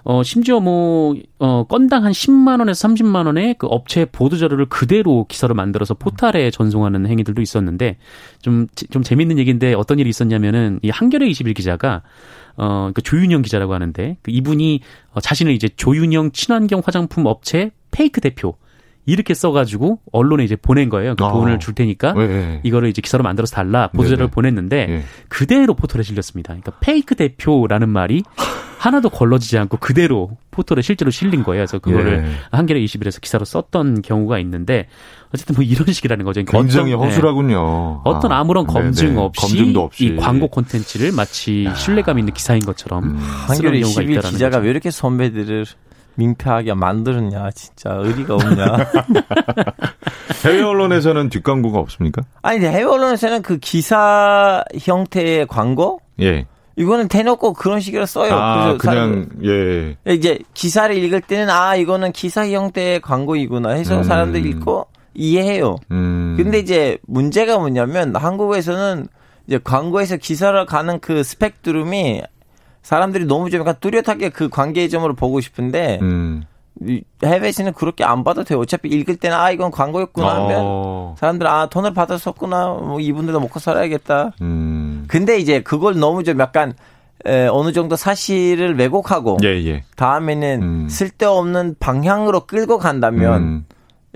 어, 심지어 뭐, 어, 건당 한 10만원에서 30만원의 그 업체 보도 자료를 그대로 기사로 만들어서 포탈에 전송하는 행위들도 있었는데, 좀, 좀 재밌는 얘기인데 어떤 일이 있었냐면은, 이 한겨레 21 기자가, 어, 그 조윤영 기자라고 하는데, 그 이분이 어, 자신을 이제 조윤영 친환경 화장품 업체 페이크 대표, 이렇게 써가지고 언론에 이제 보낸 거예요. 그 아. 돈을 줄 테니까. 예, 예. 이거를 이제 기사로 만들어서 달라 보도자료를 네네. 보냈는데 예. 그대로 포털에 실렸습니다. 그러니까 페이크 대표라는 말이 하나도 걸러지지 않고 그대로 포털에 실제로 실린 거예요. 그래서 그거를 예. 한겨레 21에서 기사로 썼던 경우가 있는데 어쨌든 뭐 이런 식이라는 거죠. 그러니까 굉장히 어떤, 네. 허술하군요. 어떤 아, 아무런 네네. 검증 없이, 검증도 없이. 이 광고 콘텐츠를 마치 신뢰감 있는 기사인 것처럼 음. 한겨레 쓰는 경우가 21 있다라는 기자가 거죠. 왜 이렇게 선배들을 민폐하게 만들었냐 진짜 의리가 없냐 해외 언론에서는 뒷광고가 없습니까? 아니 해외 언론에서는 그 기사 형태의 광고 예. 이거는 대놓고 그런 식으로 써요 아, 그냥 예. 이제 기사를 읽을 때는 아 이거는 기사 형태의 광고이구나 해서 음. 사람들이 읽고 이해해요 음. 근데 이제 문제가 뭐냐면 한국에서는 이제 광고에서 기사를 가는 그 스펙트rum이 사람들이 너무 좀 약간 뚜렷하게 그 관계점으로 보고 싶은데 음. 이 해외에서는 그렇게 안 봐도 돼요. 어차피 읽을 때는 아 이건 광고였구나 하면 어. 사람들 아 돈을 받았었구나 뭐 이분들도 먹고 살아야겠다. 음. 근데 이제 그걸 너무 좀 약간 에, 어느 정도 사실을 왜곡하고 예, 예. 다음에는 음. 쓸데없는 방향으로 끌고 간다면 음.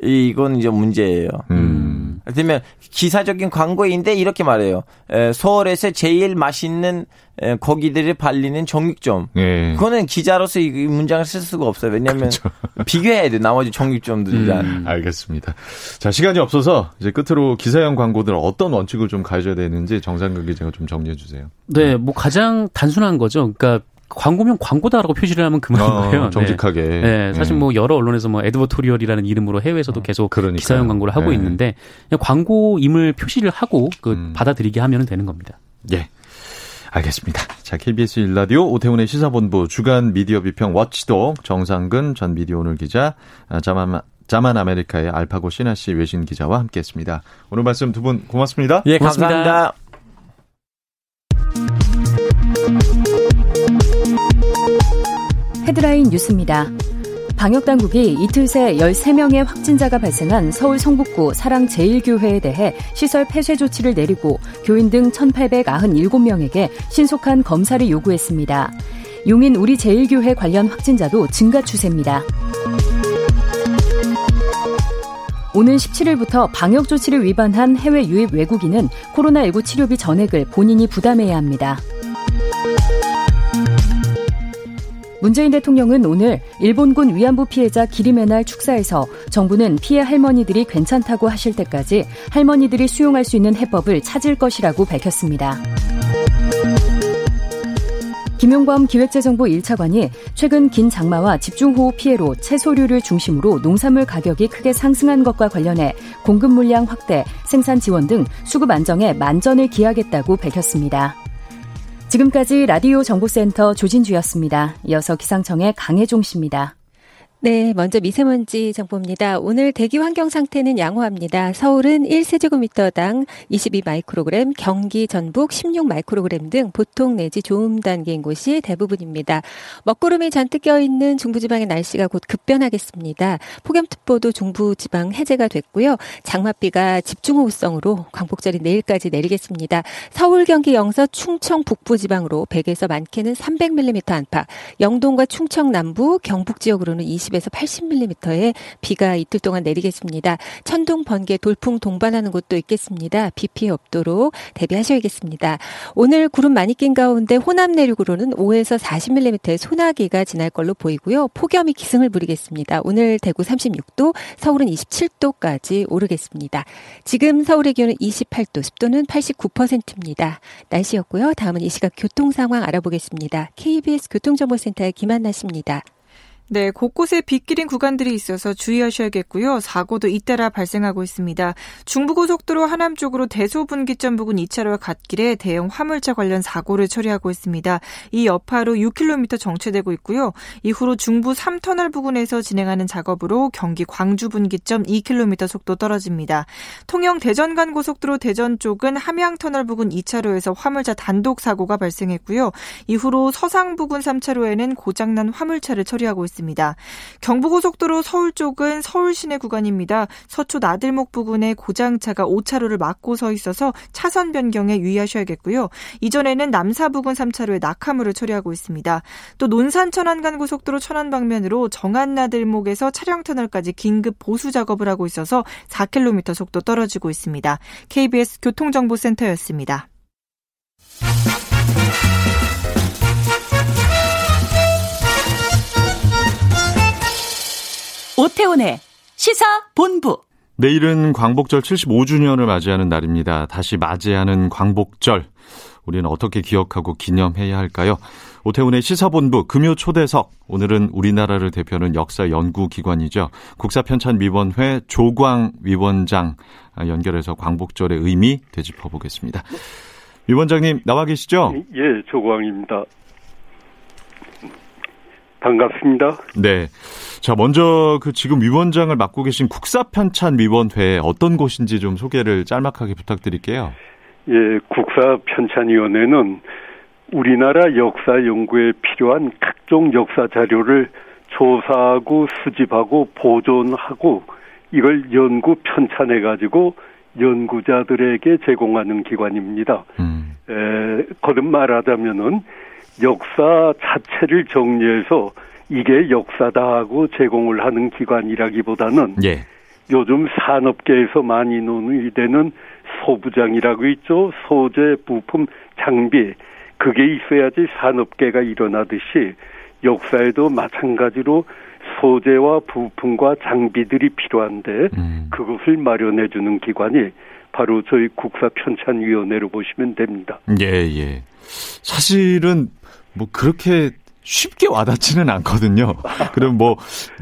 이- 이건 이제 문제예요. 음. 그러면 기사적인 광고인데 이렇게 말해요. 에, 서울에서 제일 맛있는 에, 고기들이 발리는 정육점. 예. 그거는 기자로서 이 문장을 쓸 수가 없어요. 왜냐하면 그렇죠. 비교해야 돼 나머지 정육점들이랑. 음. 알겠습니다. 자, 시간이 없어서 이제 끝으로 기사형 광고들 어떤 원칙을 좀 가져야 되는지 정상근 기자가 좀 정리해 주세요. 네, 뭐 가장 단순한 거죠. 그러니까 광고면 광고다라고 표시를 하면 그만인 어, 거예요. 네. 정직하게. 네, 사실 예. 뭐 여러 언론에서 뭐 에드버토리얼이라는 이름으로 해외에서도 계속 그러니까요. 기사형 광고를 하고 네. 있는데 그냥 광고임을 표시를 하고 그 음. 받아들이게 하면 되는 겁니다. 예. 알겠습니다. 자, KBS 일라디오 오태훈의 시사본부 주간 미디어 비평 워치독 정상근 전 미디어 오늘 기자, 아, 자만, 자만 아메리카의 알파고 신하 씨 외신 기자와 함께했습니다. 오늘 말씀 두 분 고맙습니다. 예, 고맙습니다. 감사합니다. 헤드라인 뉴스입니다. 방역당국이 이틀 새 13명의 확진자가 발생한 서울 성북구 사랑제일교회에 대해 시설 폐쇄 조치를 내리고 교인 등 1,897명에게 신속한 검사를 요구했습니다. 용인 우리 제일교회 관련 확진자도 증가 추세입니다. 오는 17일부터 방역 조치를 위반한 해외 유입 외국인은 코로나19 치료비 전액을 본인이 부담해야 합니다. 문재인 대통령은 오늘 일본군 위안부 피해자 기림의 날 축사에서 정부는 피해 할머니들이 괜찮다고 하실 때까지 할머니들이 수용할 수 있는 해법을 찾을 것이라고 밝혔습니다. 김용범 기획재정부 1차관이 최근 긴 장마와 집중호우 피해로 채소류를 중심으로 농산물 가격이 크게 상승한 것과 관련해 공급 물량 확대, 생산 지원 등 수급 안정에 만전을 기하겠다고 밝혔습니다. 지금까지 라디오 정보센터 조진주였습니다. 이어서 기상청의 강혜종 씨입니다. 네, 먼저 미세먼지 정보입니다. 오늘 대기 환경 상태는 양호합니다. 서울은 1세제곱미터당 22 마이크로그램, 경기 전북 16 마이크로그램 등 보통 내지 좋음 단계인 곳이 대부분입니다. 먹구름이 잔뜩 껴있는 중부지방의 날씨가 곧 급변하겠습니다. 폭염특보도 중부지방 해제가 됐고요. 장맛비가 집중호우성으로 광복절이 내일까지 내리겠습니다. 서울, 경기, 영서, 충청 북부지방으로 100에서 많게는 300mm 안팎, 영동과 충청 남부, 경북 지역으로는 20 에서 80mm의 비가 이틀 동안 내리겠습니다. 천둥, 번개, 돌풍 동반하는 곳도 있겠습니다. 비 피해 없도록 대비하셔야겠습니다. 오늘 구름 많이 낀 가운데 호남 내륙으로는 5에서 40mm의 소나기가 지날 걸로 보이고요. 폭염이 기승을 부리겠습니다. 오늘 대구 36도, 서울은 27도까지 오르겠습니다. 지금 서울의 기온은 28도, 습도는 89%입니다. 날씨였고요. 다음은 이 시각 교통 상황 알아보겠습니다. KBS 교통정보센터의 김한나 씨입니다. 네, 곳곳에 빗길인 구간들이 있어서 주의하셔야겠고요. 사고도 잇따라 발생하고 있습니다. 중부고속도로 하남 쪽으로 대소분기점 부근 2차로와 갓길에 대형 화물차 관련 사고를 처리하고 있습니다. 이 여파로 6km 정체되고 있고요. 이후로 중부 3터널 부근에서 진행하는 작업으로 경기 광주 분기점 2km 속도 떨어집니다. 통영 대전 간 고속도로 대전 쪽은 함양터널 부근 2차로에서 화물차 단독 사고가 발생했고요. 이후로 서상 부근 3차로에는 고장난 화물차를 처리하고 있습니다. 있습니다. 경부고속도로 서울 쪽은 서울 시내 구간입니다. 서초 나들목 부근에 고장차가 5차로를 막고 서 있어서 차선 변경에 유의하셔야겠고요. 이전에는 남사 부근 3차로에 낙하물을 처리하고 있습니다. 또 논산 천안간 고속도로 천안 방면으로 정안 나들목에서 차량 터널까지 긴급 보수 작업을 하고 있어서 4km 속도 떨어지고 있습니다. KBS 교통정보센터였습니다. 오태훈의 시사 본부. 내일은 광복절 75주년을 맞이하는 날입니다. 다시 맞이하는 광복절. 우리는 어떻게 기억하고 기념해야 할까요? 오태훈의 시사본부 금요 초대석. 오늘은 우리나라를 대표하는 역사 연구기관이죠. 국사편찬위원회 조광 위원장 연결해서 광복절의 의미 되짚어 보겠습니다. 위원장님 나와 계시죠? 예, 조광입니다. 반갑습니다. 네. 자, 먼저 그 지금 위원장을 맡고 계신 국사편찬위원회 어떤 곳인지 좀 소개를 짤막하게 부탁드릴게요. 예, 국사편찬위원회는 우리나라 역사 연구에 필요한 각종 역사 자료를 조사하고 수집하고 보존하고 이걸 연구 편찬해 가지고 연구자들에게 제공하는 기관입니다. 음. 에, 거듭 말하자면은 역사 자체를 정리해서 이게 역사다 하고 제공을 하는 기관이라기보다는 예. 요즘 산업계에서 많이 논의되는 소부장이라고 있죠. 소재, 부품, 장비. 그게 있어야지 산업계가 일어나듯이 역사에도 마찬가지로 소재와 부품과 장비들이 필요한데 음. 그것을 마련해 주는 기관이 바로 저희 국사 편찬위원회로 보시면 됩니다. 예, 예. 사실은 뭐 그렇게 쉽게 와닿지는 않거든요. 그럼 뭐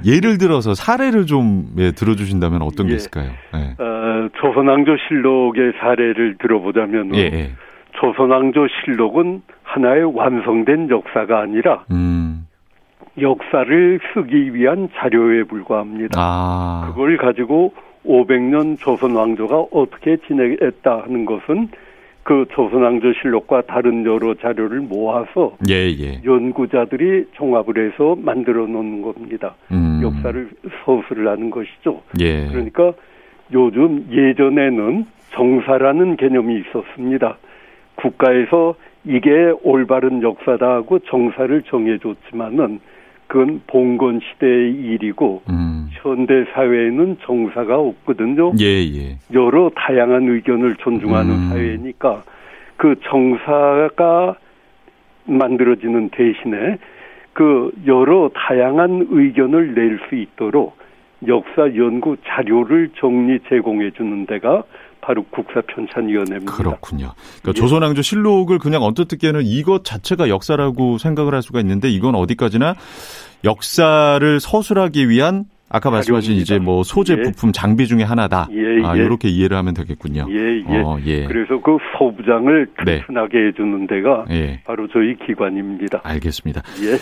예를 들어서 사례를 좀 예, 들어주신다면 어떤 게 예. 있을까요? 예. 어, 조선왕조실록의 사례를 들어보자면 예, 예. 조선왕조실록은 하나의 완성된 역사가 아니라 음. 역사를 쓰기 위한 자료에 불과합니다. 아. 그걸 가지고 500년 조선 왕조가 어떻게 지내했다 하는 것은 그 조선 왕조 실록과 다른 여러 자료를 모아서 예, 예. 연구자들이 종합을 해서 만들어 놓는 겁니다. 음. 역사를 서술을 하는 것이죠. 예. 그러니까 요즘 예전에는 정사라는 개념이 있었습니다. 국가에서 이게 올바른 역사다 하고 정사를 정해줬지만은 그건 봉건 시대의 일이고 음. 현대 사회에는 정사가 없거든요. 예, 예. 여러 다양한 의견을 존중하는 음. 사회니까 그 정사가 만들어지는 대신에 그 여러 다양한 의견을 낼 수 있도록 역사 연구 자료를 정리 제공해 주는 데가 바로 국사편찬위원회입니다. 그렇군요. 그러니까 조선왕조 실록을 그냥 언뜻 듣기에는 이것 자체가 역사라고 생각을 할 수가 있는데 이건 어디까지나 역사를 서술하기 위한 아까 말씀하신 이제 뭐 소재, 예. 부품, 장비 중에 하나다. 예, 아, 예. 이렇게 이해를 하면 되겠군요. 예, 예. 어, 예. 그래서 그 소부장을 네. 튼튼하게 해주는 데가 예. 바로 저희 기관입니다. 알겠습니다. 예.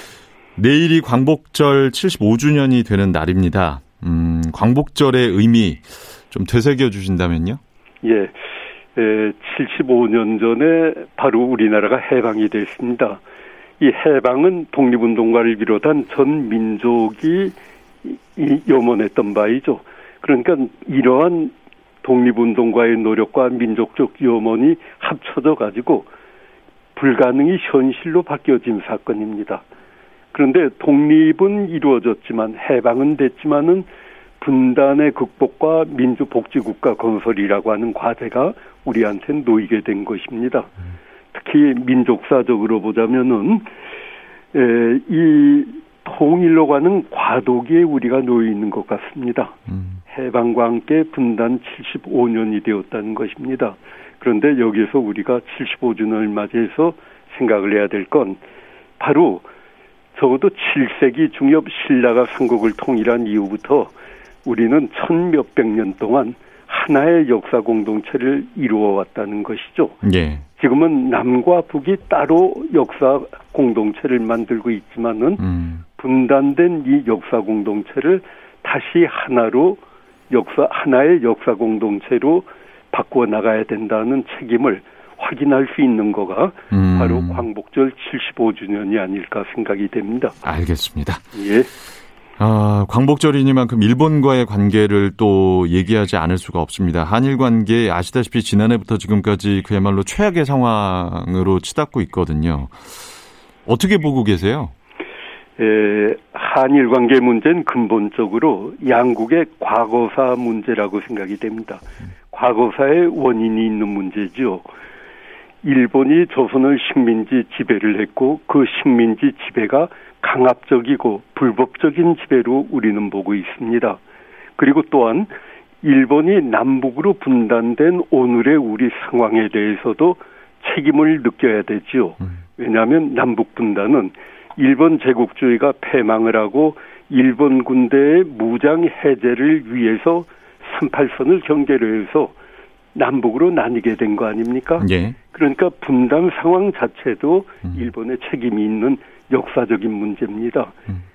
내일이 광복절 75주년이 되는 날입니다. 음, 광복절의 의미 좀 되새겨 주신다면요? 예. 에, 75년 전에 바로 우리나라가 해방이 됐습니다. 이 해방은 독립운동가를 비롯한 전 민족이 염원했던 바이죠. 그러니까 이러한 독립운동가의 노력과 민족적 염원이 합쳐져 가지고 불가능이 현실로 바뀌어진 사건입니다. 그런데 독립은 이루어졌지만 해방은 됐지만은 분단의 극복과 민주복지국가 건설이라고 하는 과제가 우리한테 놓이게 된 것입니다. 특히 민족사적으로 보자면은 에, 이 통일로 가는 과도기에 우리가 놓여 있는 것 같습니다. 해방과 함께 분단 75년이 되었다는 것입니다. 그런데 여기서 우리가 75주년을 맞이해서 생각을 해야 될 건 바로 적어도 7세기 중엽 신라가 삼국을 통일한 이후부터 우리는 천 몇백 년 동안 하나의 역사 공동체를 이루어 왔다는 것이죠. 예. 지금은 남과 북이 따로 역사 공동체를 만들고 있지만은 음. 분단된 이 역사 공동체를 다시 하나로 역사 하나의 역사 공동체로 바꾸어 나가야 된다는 책임을 확인할 수 있는 거가 음. 바로 광복절 75주년이 아닐까 생각이 됩니다. 알겠습니다. 예. 아, 광복절이니만큼 일본과의 관계를 또 얘기하지 않을 수가 없습니다. 한일 관계 아시다시피 지난해부터 지금까지 그야말로 최악의 상황으로 치닫고 있거든요. 어떻게 보고 계세요? 에, 한일 관계 문제는 근본적으로 양국의 과거사 문제라고 생각이 됩니다. 과거사의 원인이 있는 문제죠. 일본이 조선을 식민지 지배를 했고 그 식민지 지배가 강압적이고 불법적인 지배로 우리는 보고 있습니다. 그리고 또한 일본이 남북으로 분단된 오늘의 우리 상황에 대해서도 책임을 느껴야 되지요. 왜냐하면 남북 분단은 일본 제국주의가 패망을 하고 일본 군대의 무장 해제를 위해서 38선을 경계를 해서 남북으로 나뉘게 된 거 아닙니까? 예. 그러니까 분단 상황 자체도 일본의 책임이 있는 역사적인 문제입니다.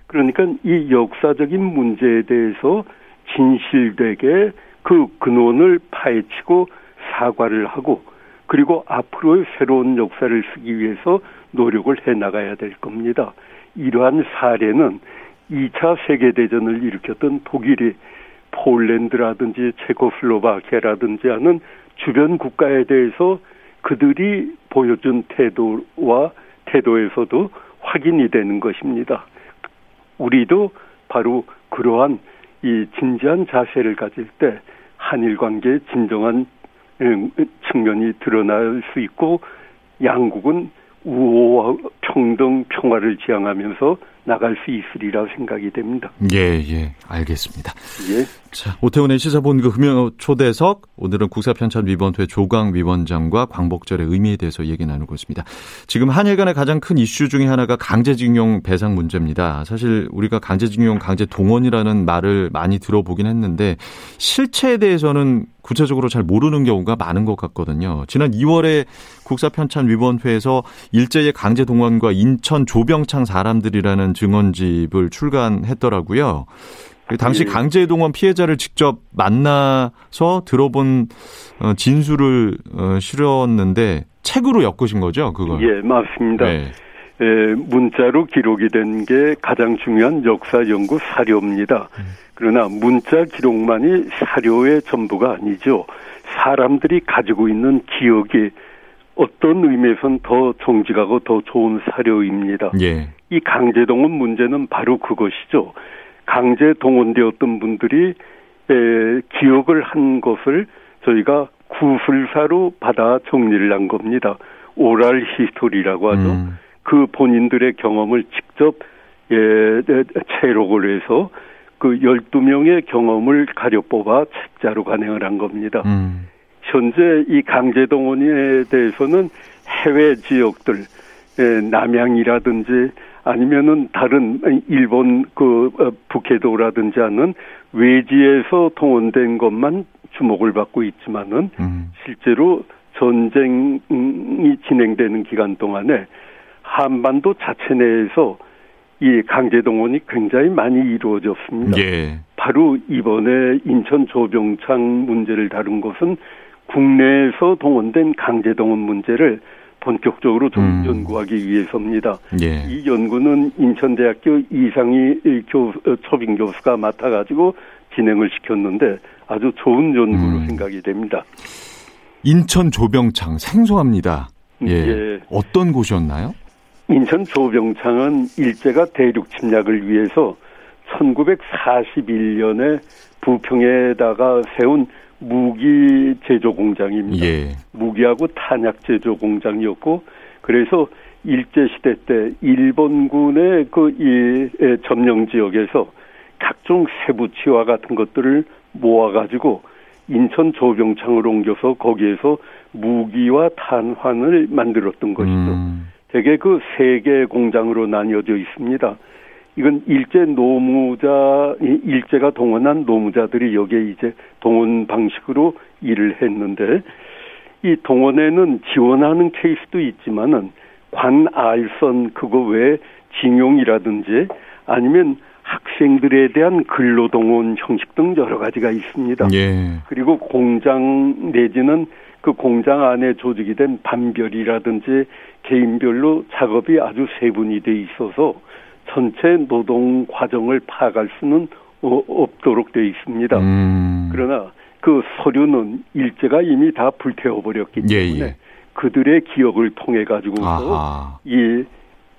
그러니까 이 역사적인 문제에 대해서 진실되게 그 근원을 파헤치고 사과를 하고 그리고 앞으로의 새로운 역사를 쓰기 위해서 노력을 해 나가야 될 겁니다. 이러한 사례는 2차 세계대전을 일으켰던 독일이 폴란드라든지 체코슬로바키아라든지 하는 주변 국가에 대해서 그들이 보여준 태도와 태도에서도 확인이 되는 것입니다. 우리도 바로 그러한 이 진지한 자세를 가질 때 한일 관계의 진정한 음, 측면이 드러날 수 있고 양국은 우호와 평등, 평화를 지향하면서 나갈 수 있으리라 생각이 됩니다. 예, 예, 알겠습니다. 예. 자, 오태훈의 시사본그 금요 초대석 오늘은 국사편찬위원회 조강 위원장과 광복절의 의미에 대해서 얘기 나누고 있습니다. 지금 한일 간의 가장 큰 이슈 중에 하나가 강제징용 배상 문제입니다. 사실 우리가 강제징용, 강제동원이라는 말을 많이 들어보긴 했는데 실체에 대해서는 구체적으로 잘 모르는 경우가 많은 것 같거든요. 지난 2월에 국사편찬위원회에서 일제의 강제동원과 인천 조병창 사람들이라는 증언집을 출간했더라고요. 당시 예. 강제동원 피해자를 직접 만나서 들어본 어, 진술을 어, 실었는데 책으로 엮으신 거죠, 그걸? 예, 맞습니다. 네. 에, 문자로 기록이 된 게 가장 중요한 역사 연구 사료입니다. 그러나 문자 기록만이 사료의 전부가 아니죠. 사람들이 가지고 있는 기억이 어떤 의미에선 더 정직하고 더 좋은 사료입니다. 예. 이 강제동원 문제는 바로 그것이죠. 강제 동원되었던 분들이 에, 기억을 한 것을 저희가 구술사로 받아 정리를 한 겁니다. 오랄 히스토리라고 하죠. 음. 그 본인들의 경험을 직접 예, 에, 체록을 해서 그 12명의 경험을 가려 뽑아 책자로 간행을 한 겁니다. 음. 현재 이 강제동원에 대해서는 해외 지역들, 에, 남양이라든지 아니면은 다른 일본 그 어, 북해도라든지 하는 외지에서 동원된 것만 주목을 받고 있지만은 음. 실제로 전쟁이 진행되는 기간 동안에 한반도 자체 내에서 이 강제 동원이 굉장히 많이 이루어졌습니다. 예. 바로 이번에 인천 조병창 문제를 다룬 것은 국내에서 동원된 강제 동원 문제를 본격적으로 좀 음. 연구하기 위해서입니다. 예. 이 연구는 인천대학교 이상희 교, 어, 초빙 교수가 맡아가지고 진행을 시켰는데 아주 좋은 연구로 음. 생각이 됩니다. 인천 조병창 생소합니다. 예. 예. 어떤 곳이었나요? 인천 조병창은 일제가 대륙 침략을 위해서 1941년에 부평에다가 세운 무기 제조 공장입니다. 예. 무기하고 탄약 제조 공장이었고 그래서 일제 시대 때 일본군의 그이 점령 지역에서 각종 세부치와 같은 것들을 모아가지고 인천 조병창을 옮겨서 거기에서 무기와 탄환을 만들었던 것이죠. 음. 대개 그세 개 공장으로 나뉘어져 있습니다. 이건 일제 노무자, 이 일제가 동원한 노무자들이 여기에 이제 동원 방식으로 일을 했는데, 이 동원에는 지원하는 케이스도 있지만은, 관 알선 그거 외에 징용이라든지 아니면 학생들에 대한 근로동원 형식 등 여러 가지가 있습니다. 예. 그리고 공장 내지는 그 공장 안에 조직이 된 반별이라든지 개인별로 작업이 아주 세분이 돼 있어서 전체 노동 과정을 파악할 수는 어, 없도록 돼 있습니다. 음. 그러나 그 서류는 일제가 이미 다 불태워 버렸기 예, 때문에 예. 그들의 기억을 통해 가지고서. 이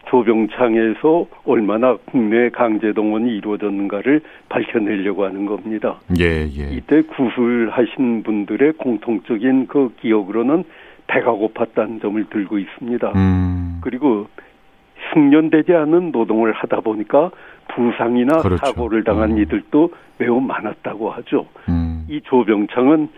조병창에서 얼마나 국내 강제 동원이 이루어졌는가를 밝혀내려고 하는 겁니다. 예, 예. 이때 구술하신 분들의 공통적인 그 기억으로는 배가 고팠다는 점을 들고 있습니다. 음. 그리고 숙련되지 않은 노동을 하다 보니까 부상이나 그렇죠. 사고를 당한 음. 이들도 매우 많았다고 하죠. 음. 이 조병창은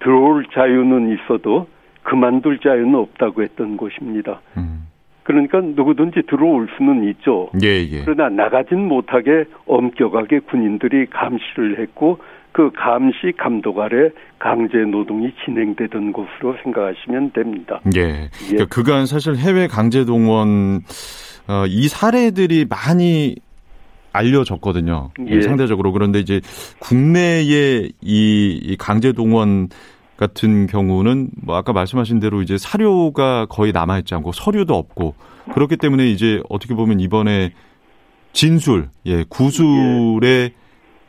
들어올 자유는 있어도 그만둘 자유는 없다고 했던 곳입니다. 음. 그러니까 누구든지 들어올 수는 있죠. 예, 예. 그러나 나가진 못하게 엄격하게 군인들이 감시를 했고 그 감시 감독 아래 강제 노동이 진행되던 곳으로 생각하시면 됩니다. 예. 그러니까 그간 사실 해외 강제 동원 어, 이 사례들이 많이 알려졌거든요. 예. 상대적으로 그런데 이제 국내의 이, 이 강제 동원 같은 경우는 뭐 아까 말씀하신 대로 이제 사료가 거의 남아 있지 않고 서류도 없고 그렇기 때문에 이제 어떻게 보면 이번에 진술, 예, 구술에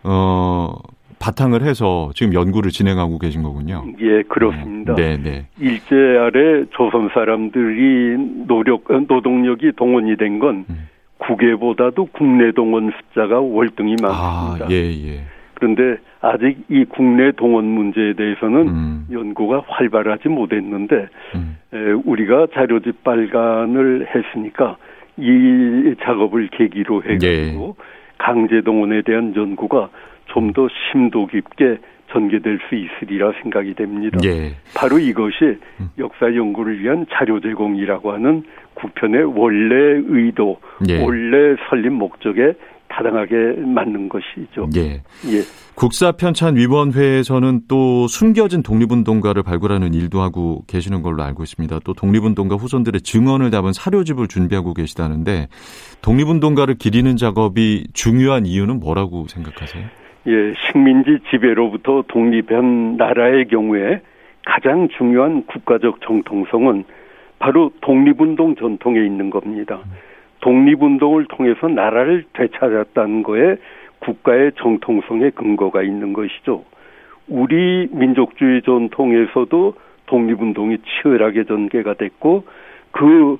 어 바탕을 해서 지금 연구를 진행하고 계신 거군요. 예, 그렇습니다. 네, 네. 일제 아래 조선 사람들이 노력 노동력이 동원이 된건 음. 국외보다도 국내 동원 숫자가 월등히 아, 많습니다. 예, 예. 그런데 아직 이 국내 동원 문제에 대해서는 음. 연구가 활발하지 못했는데 음. 에, 우리가 자료집 발간을 했으니까 이 작업을 계기로 해가지고 예. 강제 동원에 대한 연구가 좀 더 심도 깊게 전개될 수 있으리라 생각이 됩니다. 예. 바로 이것이 음. 역사 연구를 위한 자료 제공이라고 하는 국편의 원래 의도, 예. 원래 설립 목적에 타당하게 맞는 것이죠. 예. 예. 국사 편찬 위원회에서는 또 숨겨진 독립운동가를 발굴하는 일도 하고 계시는 걸로 알고 있습니다. 또 독립운동가 후손들의 증언을 담은 사료집을 준비하고 계시다는데 독립운동가를 기리는 작업이 중요한 이유는 뭐라고 생각하세요? 예, 식민지 지배로부터 독립한 나라의 경우에 가장 중요한 국가적 정통성은 바로 독립운동 전통에 있는 겁니다. 독립운동을 통해서 나라를 되찾았다는 거에 국가의 정통성의 근거가 있는 것이죠. 우리 민족주의 전통에서도 독립운동이 치열하게 전개가 됐고 그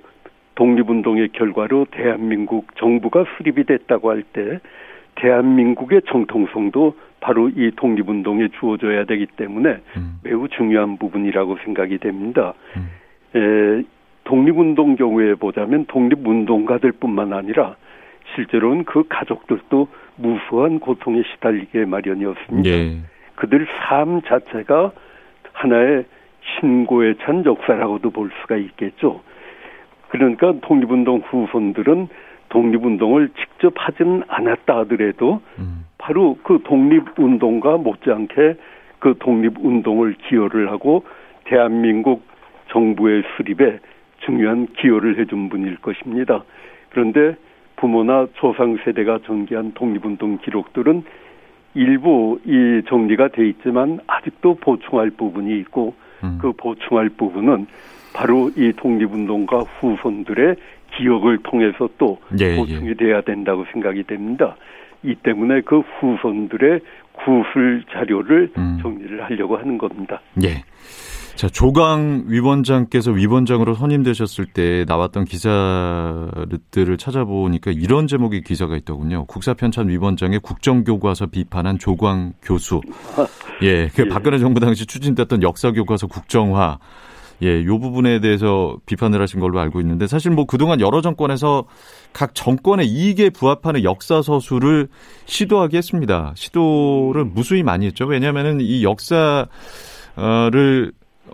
독립운동의 결과로 대한민국 정부가 수립이 됐다고 할 때 대한민국의 정통성도 바로 이 독립운동에 주어져야 되기 때문에 음. 매우 중요한 부분이라고 생각이 됩니다. 음. 에, 독립운동 경우에 보자면 독립운동가들뿐만 아니라 실제로는 그 가족들도 무수한 고통에 시달리게 마련이었습니다. 예. 그들 삶 자체가 하나의 신고에 찬 역사라고도 볼 수가 있겠죠. 그러니까 독립운동 후손들은 독립운동을 직접 하지는 않았다 하더라도 음. 바로 그 독립운동과 못지않게 그 독립운동을 기여를 하고 대한민국 정부의 수립에 중요한 기여를 해준 분일 것입니다. 그런데 부모나 조상 세대가 전개한 독립운동 기록들은 일부 이 정리가 돼 있지만 아직도 보충할 부분이 있고 음. 그 보충할 부분은 바로 이 독립운동가 후손들의 기억을 통해서 또 예, 보충이 예. 돼야 된다고 생각이 됩니다. 이 때문에 그 후손들의 구술 자료를 음. 정리를 하려고 하는 겁니다. 예. 자, 조강 위원장께서 위원장으로 선임되셨을 때 나왔던 기사들을 찾아보니까 이런 제목의 기사가 있더군요. 국사편찬 위원장의 국정교과서 비판한 조광 교수. 예, 그 예. 박근혜 정부 당시 추진됐던 역사교과서 국정화. 예, 요 부분에 대해서 비판을 하신 걸로 알고 있는데 사실 뭐 그동안 여러 정권에서 각 정권의 이익에 부합하는 역사 서술을 시도하게 했습니다. 시도를 무수히 많이 했죠. 왜냐하면은 이 역사를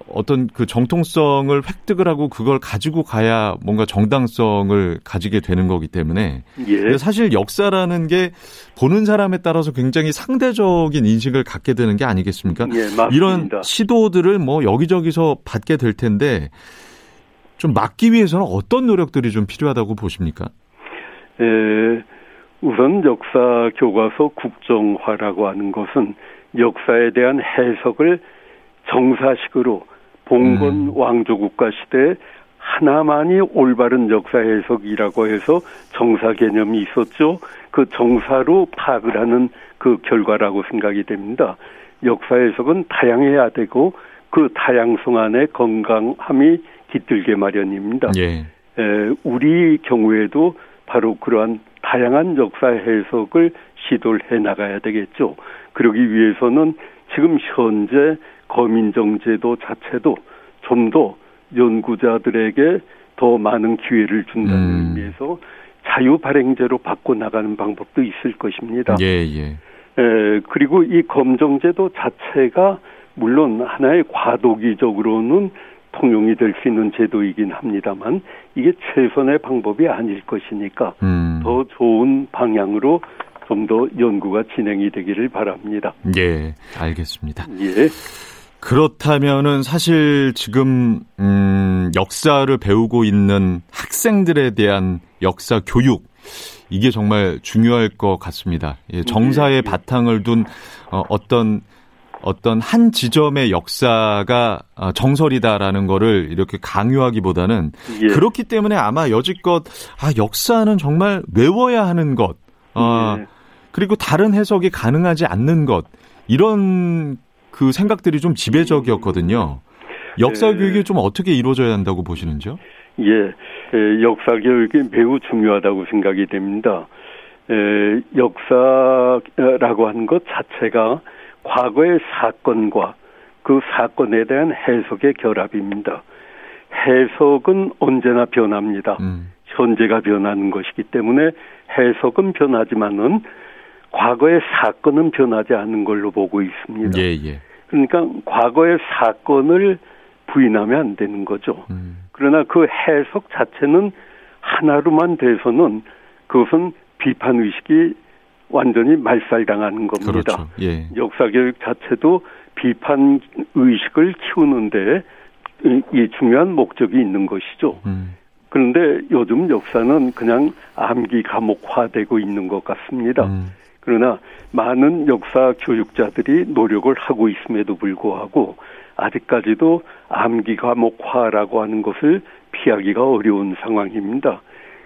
어떤 그 정통성을 획득을 하고 그걸 가지고 가야 뭔가 정당성을 가지게 되는 거기 때문에 예. 사실 역사라는 게 보는 사람에 따라서 굉장히 상대적인 인식을 갖게 되는 게 아니겠습니까? 예, 이런 시도들을 뭐 여기저기서 받게 될 텐데 좀 막기 위해서는 어떤 노력들이 좀 필요하다고 보십니까? 예, 우선 역사 교과서 국정화라고 하는 것은 역사에 대한 해석을 정사식으로 봉건 음. 왕조 국가 시대에 하나만이 올바른 역사 해석이라고 해서 정사 개념이 있었죠. 그 정사로 파악을 하는 그 결과라고 생각이 됩니다. 역사 해석은 다양해야 되고 그 다양성 안에 건강함이 깃들게 마련입니다. 예. 에, 우리 경우에도 바로 그러한 다양한 역사 해석을 시도를 해 나가야 되겠죠. 그러기 위해서는 지금 현재 거민정 제도 자체도 좀 더 연구자들에게 더 많은 기회를 준다는 음. 의미에서 자유 발행제로 바꿔 나가는 방법도 있을 것입니다. 예, 예. 에, 그리고 이 검정제도 자체가 물론 하나의 과도기적으로는 통용이 될 수 있는 제도이긴 합니다만 이게 최선의 방법이 아닐 것이니까 음. 더 좋은 방향으로 좀 더 연구가 진행이 되기를 바랍니다. 예, 알겠습니다. 예. 그렇다면은 사실 지금 음 역사를 배우고 있는 학생들에 대한 역사 교육 이게 정말 중요할 것 같습니다. 예, 정사의 네. 바탕을 둔 어, 어떤 어떤 한 지점의 역사가 어, 정설이다라는 거를 이렇게 강요하기보다는 예. 그렇기 때문에 아마 여지껏 아 역사는 정말 외워야 하는 것 어, 예. 그리고 다른 해석이 가능하지 않는 것 이런 그 생각들이 좀 지배적이었거든요. 역사 네. 교육이 좀 어떻게 이루어져야 한다고 보시는지요? 예, 역사 교육이 매우 중요하다고 생각이 됩니다. 에, 역사라고 하는 것 자체가 과거의 사건과 그 사건에 대한 해석의 결합입니다. 해석은 언제나 변합니다. 음. 현재가 변하는 것이기 때문에 해석은 변하지만은 과거의 사건은 변하지 않는 걸로 보고 있습니다. 예, 예. 그러니까 과거의 사건을 부인하면 안 되는 거죠. 음. 그러나 그 해석 자체는 하나로만 돼서는 그것은 비판 의식이 완전히 말살당하는 겁니다. 그렇죠. 예. 역사 교육 자체도 비판 의식을 키우는데 이 중요한 목적이 있는 것이죠. 음. 그런데 요즘 역사는 그냥 암기 과목화되고 있는 것 같습니다. 음. 그러나 많은 역사 교육자들이 노력을 하고 있음에도 불구하고 아직까지도 암기 과목화라고 하는 것을 피하기가 어려운 상황입니다.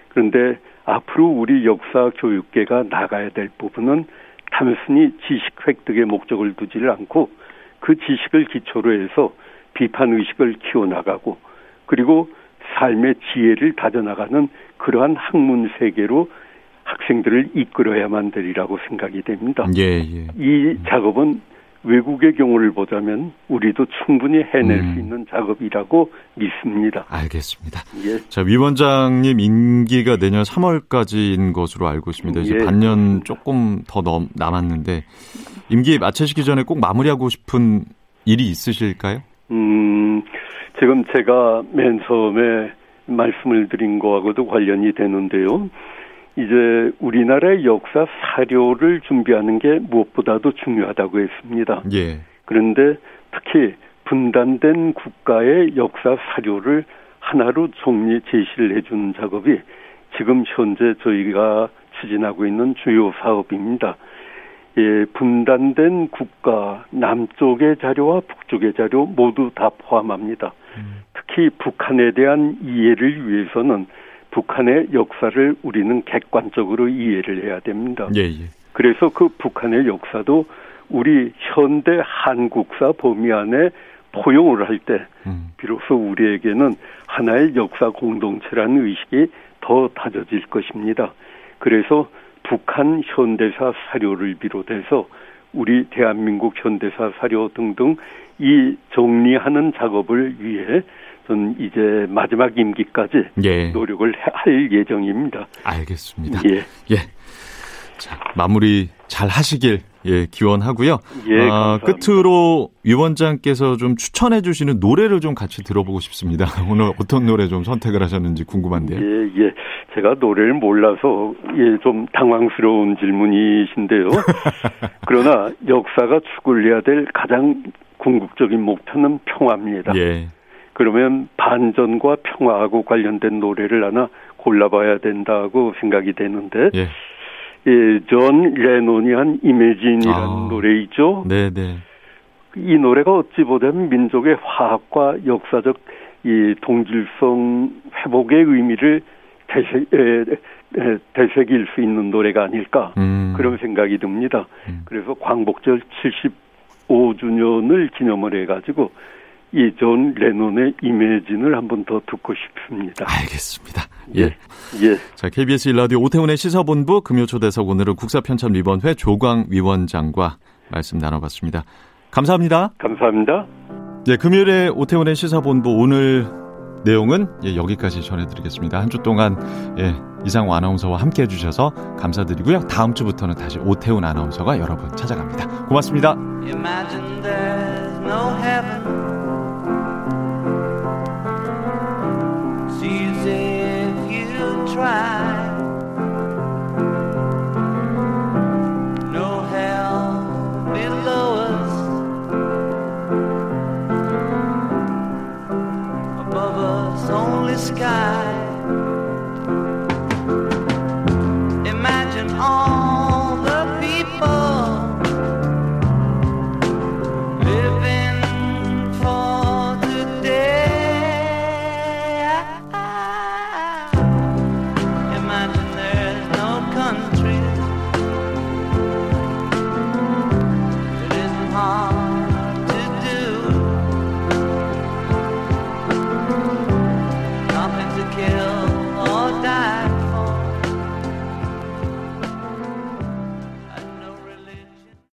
그런데 앞으로 우리 역사 교육계가 나가야 될 부분은 단순히 지식 획득의 목적을 두지를 않고 그 지식을 기초로 해서 비판 의식을 키워나가고 그리고 삶의 지혜를 다져나가는 그러한 학문 세계로 학생들을 이끌어야만 되리라고 생각이 됩니다. 예, 예. 이 작업은 외국의 경우를 보자면 우리도 충분히 해낼 음. 수 있는 작업이라고 믿습니다. 알겠습니다. 예. 자, 위원장님 임기가 내년 3월까지인 것으로 알고 있습니다. 이제 예. 반년 조금 더 넘, 남았는데 임기 마치시기 전에 꼭 마무리하고 싶은 일이 있으실까요? 음, 지금 제가 맨 처음에 말씀을 드린 거하고도 관련이 되는데요. 이제 우리나라의 역사 사료를 준비하는 게 무엇보다도 중요하다고 했습니다. 예. 그런데 특히 분단된 국가의 역사 사료를 하나로 정리 제시를 해주는 작업이 지금 현재 저희가 추진하고 있는 주요 사업입니다. 예, 분단된 국가 남쪽의 자료와 북쪽의 자료 모두 다 포함합니다. 음. 특히 북한에 대한 이해를 위해서는 북한의 역사를 우리는 객관적으로 이해를 해야 됩니다. 예, 예. 그래서 그 북한의 역사도 우리 현대 한국사 범위 안에 포용을 할때 음. 비로소 우리에게는 하나의 역사 공동체라는 의식이 더 다져질 것입니다. 그래서 북한 현대사 사료를 비롯해서 우리 대한민국 현대사 사료 등등 이 정리하는 작업을 위해 저는 이제 마지막 임기까지 예. 노력을 할 예정입니다. 알겠습니다. 예. 예. 자, 마무리 잘 하시길 예, 기원하고요. 예, 아, 끝으로 위원장께서 좀 추천해 주시는 노래를 좀 같이 들어보고 싶습니다. 오늘 어떤 노래 좀 선택을 하셨는지 궁금한데요. 예, 예. 제가 노래를 몰라서 예, 좀 당황스러운 질문이신데요. 그러나 역사가 추구해야 될 가장 궁극적인 목표는 평화입니다. 예. 그러면 반전과 평화하고 관련된 노래를 하나 골라봐야 된다고 생각이 되는데 예. 예, 존 레논이 한 Imagine이라는 아. 노래 있죠. 네, 네. 이 노래가 어찌 보자면 민족의 화합과 역사적 이 동질성 회복의 의미를 되새, 에, 에, 되새길 수 있는 노래가 아닐까 음. 그런 생각이 듭니다. 음. 그래서 광복절 75주년을 기념을 해가지고 이존 레논의 이매진을 한번 더 듣고 싶습니다. 알겠습니다. 예. 예. 자, KBS 일라디오 오태훈의 시사본부 금요초대석 오늘은 국사편찬위원회 조광 위원장과 말씀 나눠봤습니다. 감사합니다. 감사합니다. 네, 금요일에 오태훈의 시사본부 오늘 내용은 예, 여기까지 전해드리겠습니다. 한 주 동안 예, 이상호 아나운서와 함께 해주셔서 감사드리고요. 다음 주부터는 다시 오태훈 아나운서가 여러분 찾아갑니다. 고맙습니다.